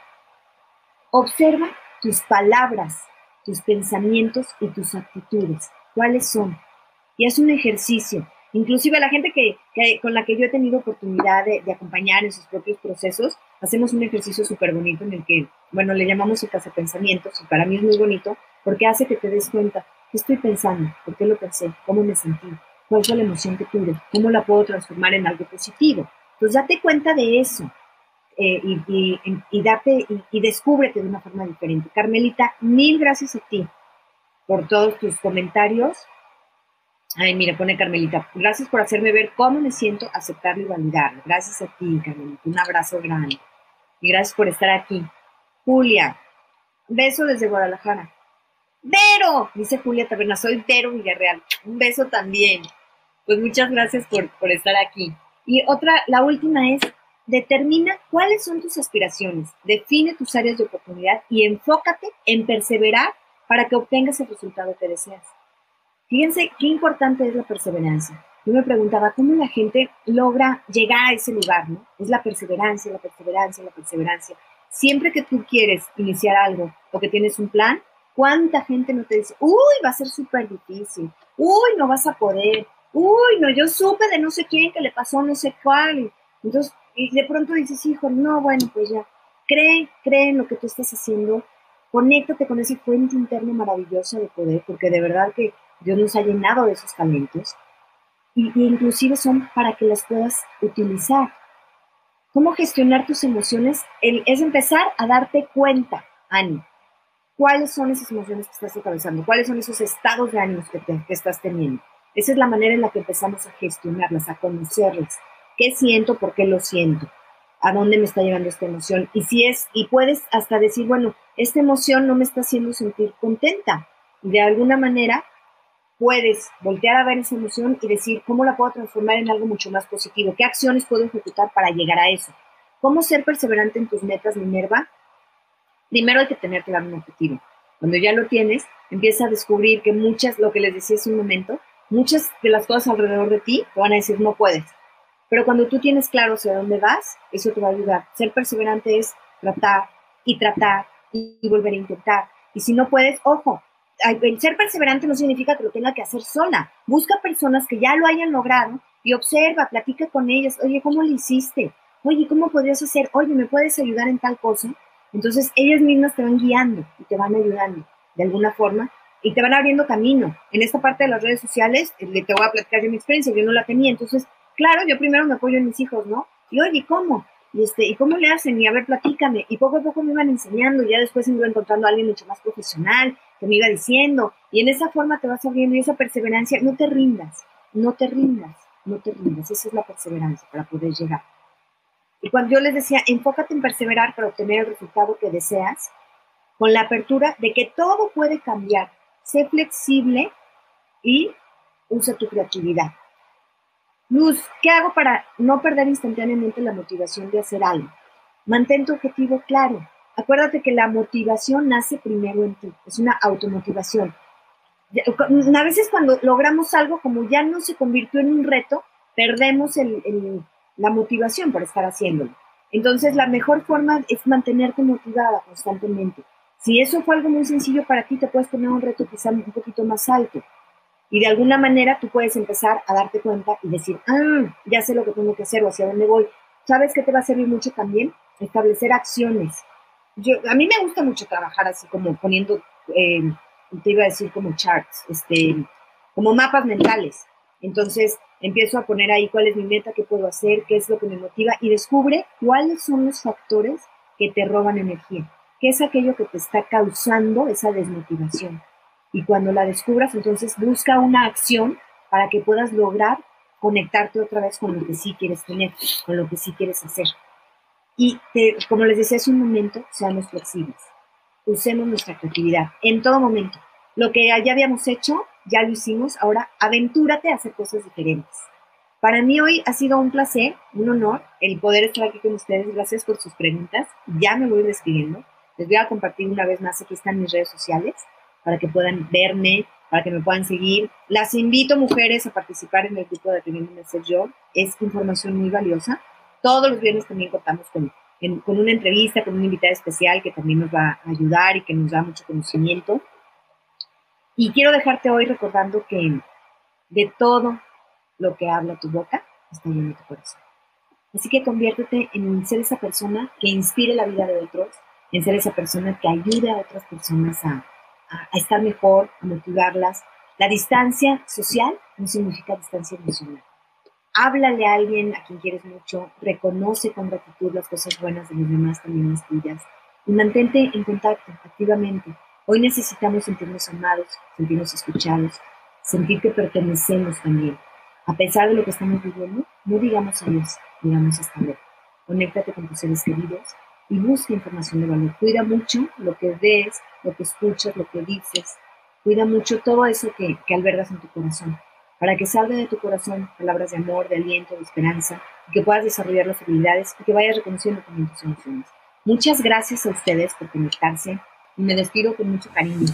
Observa tus palabras, tus pensamientos y tus actitudes. ¿Cuáles son? Y es un ejercicio. Inclusive la gente que, con la que yo he tenido oportunidad de, acompañar en sus propios procesos, hacemos un ejercicio súper bonito en el que, bueno, le llamamos el casa pensamientos y para mí es muy bonito porque hace que te des cuenta qué estoy pensando, por qué lo pensé, cómo me sentí, cuál fue la emoción que tuve, cómo la puedo transformar en algo positivo. Entonces date cuenta de eso eh, y, date y, descúbrete de una forma diferente. Carmelita, mil gracias a ti por todos tus comentarios. Ay, mira, pone Carmelita, gracias por hacerme ver cómo me siento, aceptarlo y validarlo. Gracias a ti, Carmelita. Un abrazo grande. Y gracias por estar aquí. Julia, beso desde Guadalajara. Vero, dice Julia Taberna, soy Vero Villarreal. Un beso también. Pues muchas gracias por, por estar aquí. Y otra, la última es, Determina cuáles son tus aspiraciones, define tus áreas de oportunidad y enfócate en perseverar para que obtengas el resultado que deseas. Fíjense qué importante es la perseverancia. Yo me preguntaba cómo la gente logra llegar a ese lugar, ¿no? Es la perseverancia, la perseverancia, la perseverancia. Siempre que tú quieres iniciar algo o que tienes un plan, ¿cuánta gente no te dice, uy, va a ser súper difícil, uy, no vas a poder, uy, no, yo supe de no sé quién que le pasó no sé cuál. Entonces, y de pronto dices, hijo, no, bueno, pues ya, cree, cree en lo que tú estás haciendo, conéctate con esa fuente interna maravillosa de poder, porque de verdad que Dios nos ha llenado de esos talentos, y, inclusive son para que las puedas utilizar. ¿Cómo gestionar tus emociones? es empezar a darte cuenta, Ani, cuáles son esas emociones que estás atravesando, cuáles son esos estados de ánimo que, que estás teniendo. Esa es la manera en la que empezamos a gestionarlas, a conocerlas qué siento, por qué lo siento, a dónde me está llevando esta emoción. Y si es, y puedes hasta decir, bueno, esta emoción no me está haciendo sentir contenta. Y de alguna manera puedes voltear a ver esa emoción y decir, ¿cómo la puedo transformar en algo mucho más positivo? ¿Qué acciones puedo ejecutar para llegar a eso? ¿Cómo ser perseverante en tus metas, Minerva? Primero hay que tener claro un objetivo. Cuando ya lo tienes, empieza a descubrir que muchas, lo que les decía hace un momento, muchas de las cosas alrededor de ti te van a decir no puedes. Pero cuando tú tienes claro hacia dónde vas, eso te va a ayudar. Ser perseverante es tratar y tratar y, volver a intentar. Y si no puedes, ojo, el ser perseverante no significa que lo tenga que hacer sola. Busca personas que ya lo hayan logrado y observa, platica con ellas. Oye, ¿cómo lo hiciste? Oye, ¿cómo podrías hacer? Oye, ¿me puedes ayudar en tal cosa? Entonces, ellas mismas te van guiando y te van ayudando de alguna forma y te van abriendo camino. En esta parte de las redes sociales, eh, te voy a platicar de mi experiencia, yo no la tenía, entonces claro, yo primero me apoyo en mis hijos, ¿no? Y oye, ¿cómo? Y, este, ¿y cómo le hacen? Y a ver, platícame. Y poco a poco me iban enseñando, y ya después me iba encontrando a alguien mucho más profesional, que me iba diciendo. Y en esa forma te vas abriendo y esa perseverancia, no te rindas, no te rindas, no te rindas. Esa es la perseverancia para poder llegar. Y cuando yo les decía, enfócate en perseverar para obtener el resultado que deseas, con la apertura de que todo puede cambiar. Sé flexible y usa tu creatividad. Luz, ¿qué hago para no perder instantáneamente la motivación de hacer algo? Mantén tu objetivo claro. Acuérdate que la motivación nace primero en ti, es una automotivación. A veces cuando logramos algo, como ya no se convirtió en un reto, perdemos la motivación por estar haciéndolo. Entonces, la mejor forma es mantenerte motivada constantemente. Si eso fue algo muy sencillo para ti, te puedes poner un reto quizá un poquito más alto. Y de alguna manera tú puedes empezar a darte cuenta y decir, ah, ya sé lo que tengo que hacer o hacia dónde voy. ¿Sabes qué te va a servir mucho también? Establecer acciones. Yo, a mí me gusta mucho trabajar así como poniendo, eh, te iba a decir como charts, este, como mapas mentales. Entonces empiezo a poner ahí cuál es mi meta, qué puedo hacer, qué es lo que me motiva y descubre cuáles son los factores que te roban energía, qué es aquello que te está causando esa desmotivación. Y cuando la descubras, entonces busca una acción para que puedas lograr conectarte otra vez con lo que sí quieres tener, con lo que sí quieres hacer. Y como les decía hace un momento, seamos flexibles. Usemos nuestra creatividad en todo momento. Lo que ya habíamos hecho, ya lo hicimos. Ahora, aventúrate a hacer cosas diferentes. Para mí hoy ha sido un placer, un honor, el poder estar aquí con ustedes. Gracias por sus preguntas. Ya me voy despidiendo. Les voy a compartir una vez más, aquí están mis redes sociales para que puedan verme, para que me puedan seguir. Las invito, mujeres, a participar en el grupo de Atreviéndome a Ser Yo. Es información muy valiosa. Todos los viernes también contamos con, con una entrevista, con una invitada especial que también nos va a ayudar y que nos da mucho conocimiento. Y quiero dejarte hoy recordando que de todo lo que habla tu boca está lleno tu corazón. Así que conviértete en ser esa persona que inspire la vida de otros, en ser esa persona que ayude a otras personas a, estar mejor, a motivarlas. La distancia social no significa distancia emocional. Háblale a alguien a quien quieres mucho, reconoce con gratitud las cosas buenas de los demás, también las tuyas, y mantente en contacto activamente. Hoy necesitamos sentirnos amados, sentirnos escuchados, sentir que pertenecemos también. A pesar de lo que estamos viviendo, no digamos adiós, digamos hasta luego. Conéctate con tus seres queridos y busca información de valor. Cuida mucho lo que ves, lo que escuchas, lo que dices. Cuida mucho todo eso que, que albergas en tu corazón, para que salga de tu corazón palabras de amor, de aliento, de esperanza, y que puedas desarrollar las habilidades y que vayas reconociendo también tus emociones. Muchas gracias a ustedes por conectarse y me despido con mucho cariño.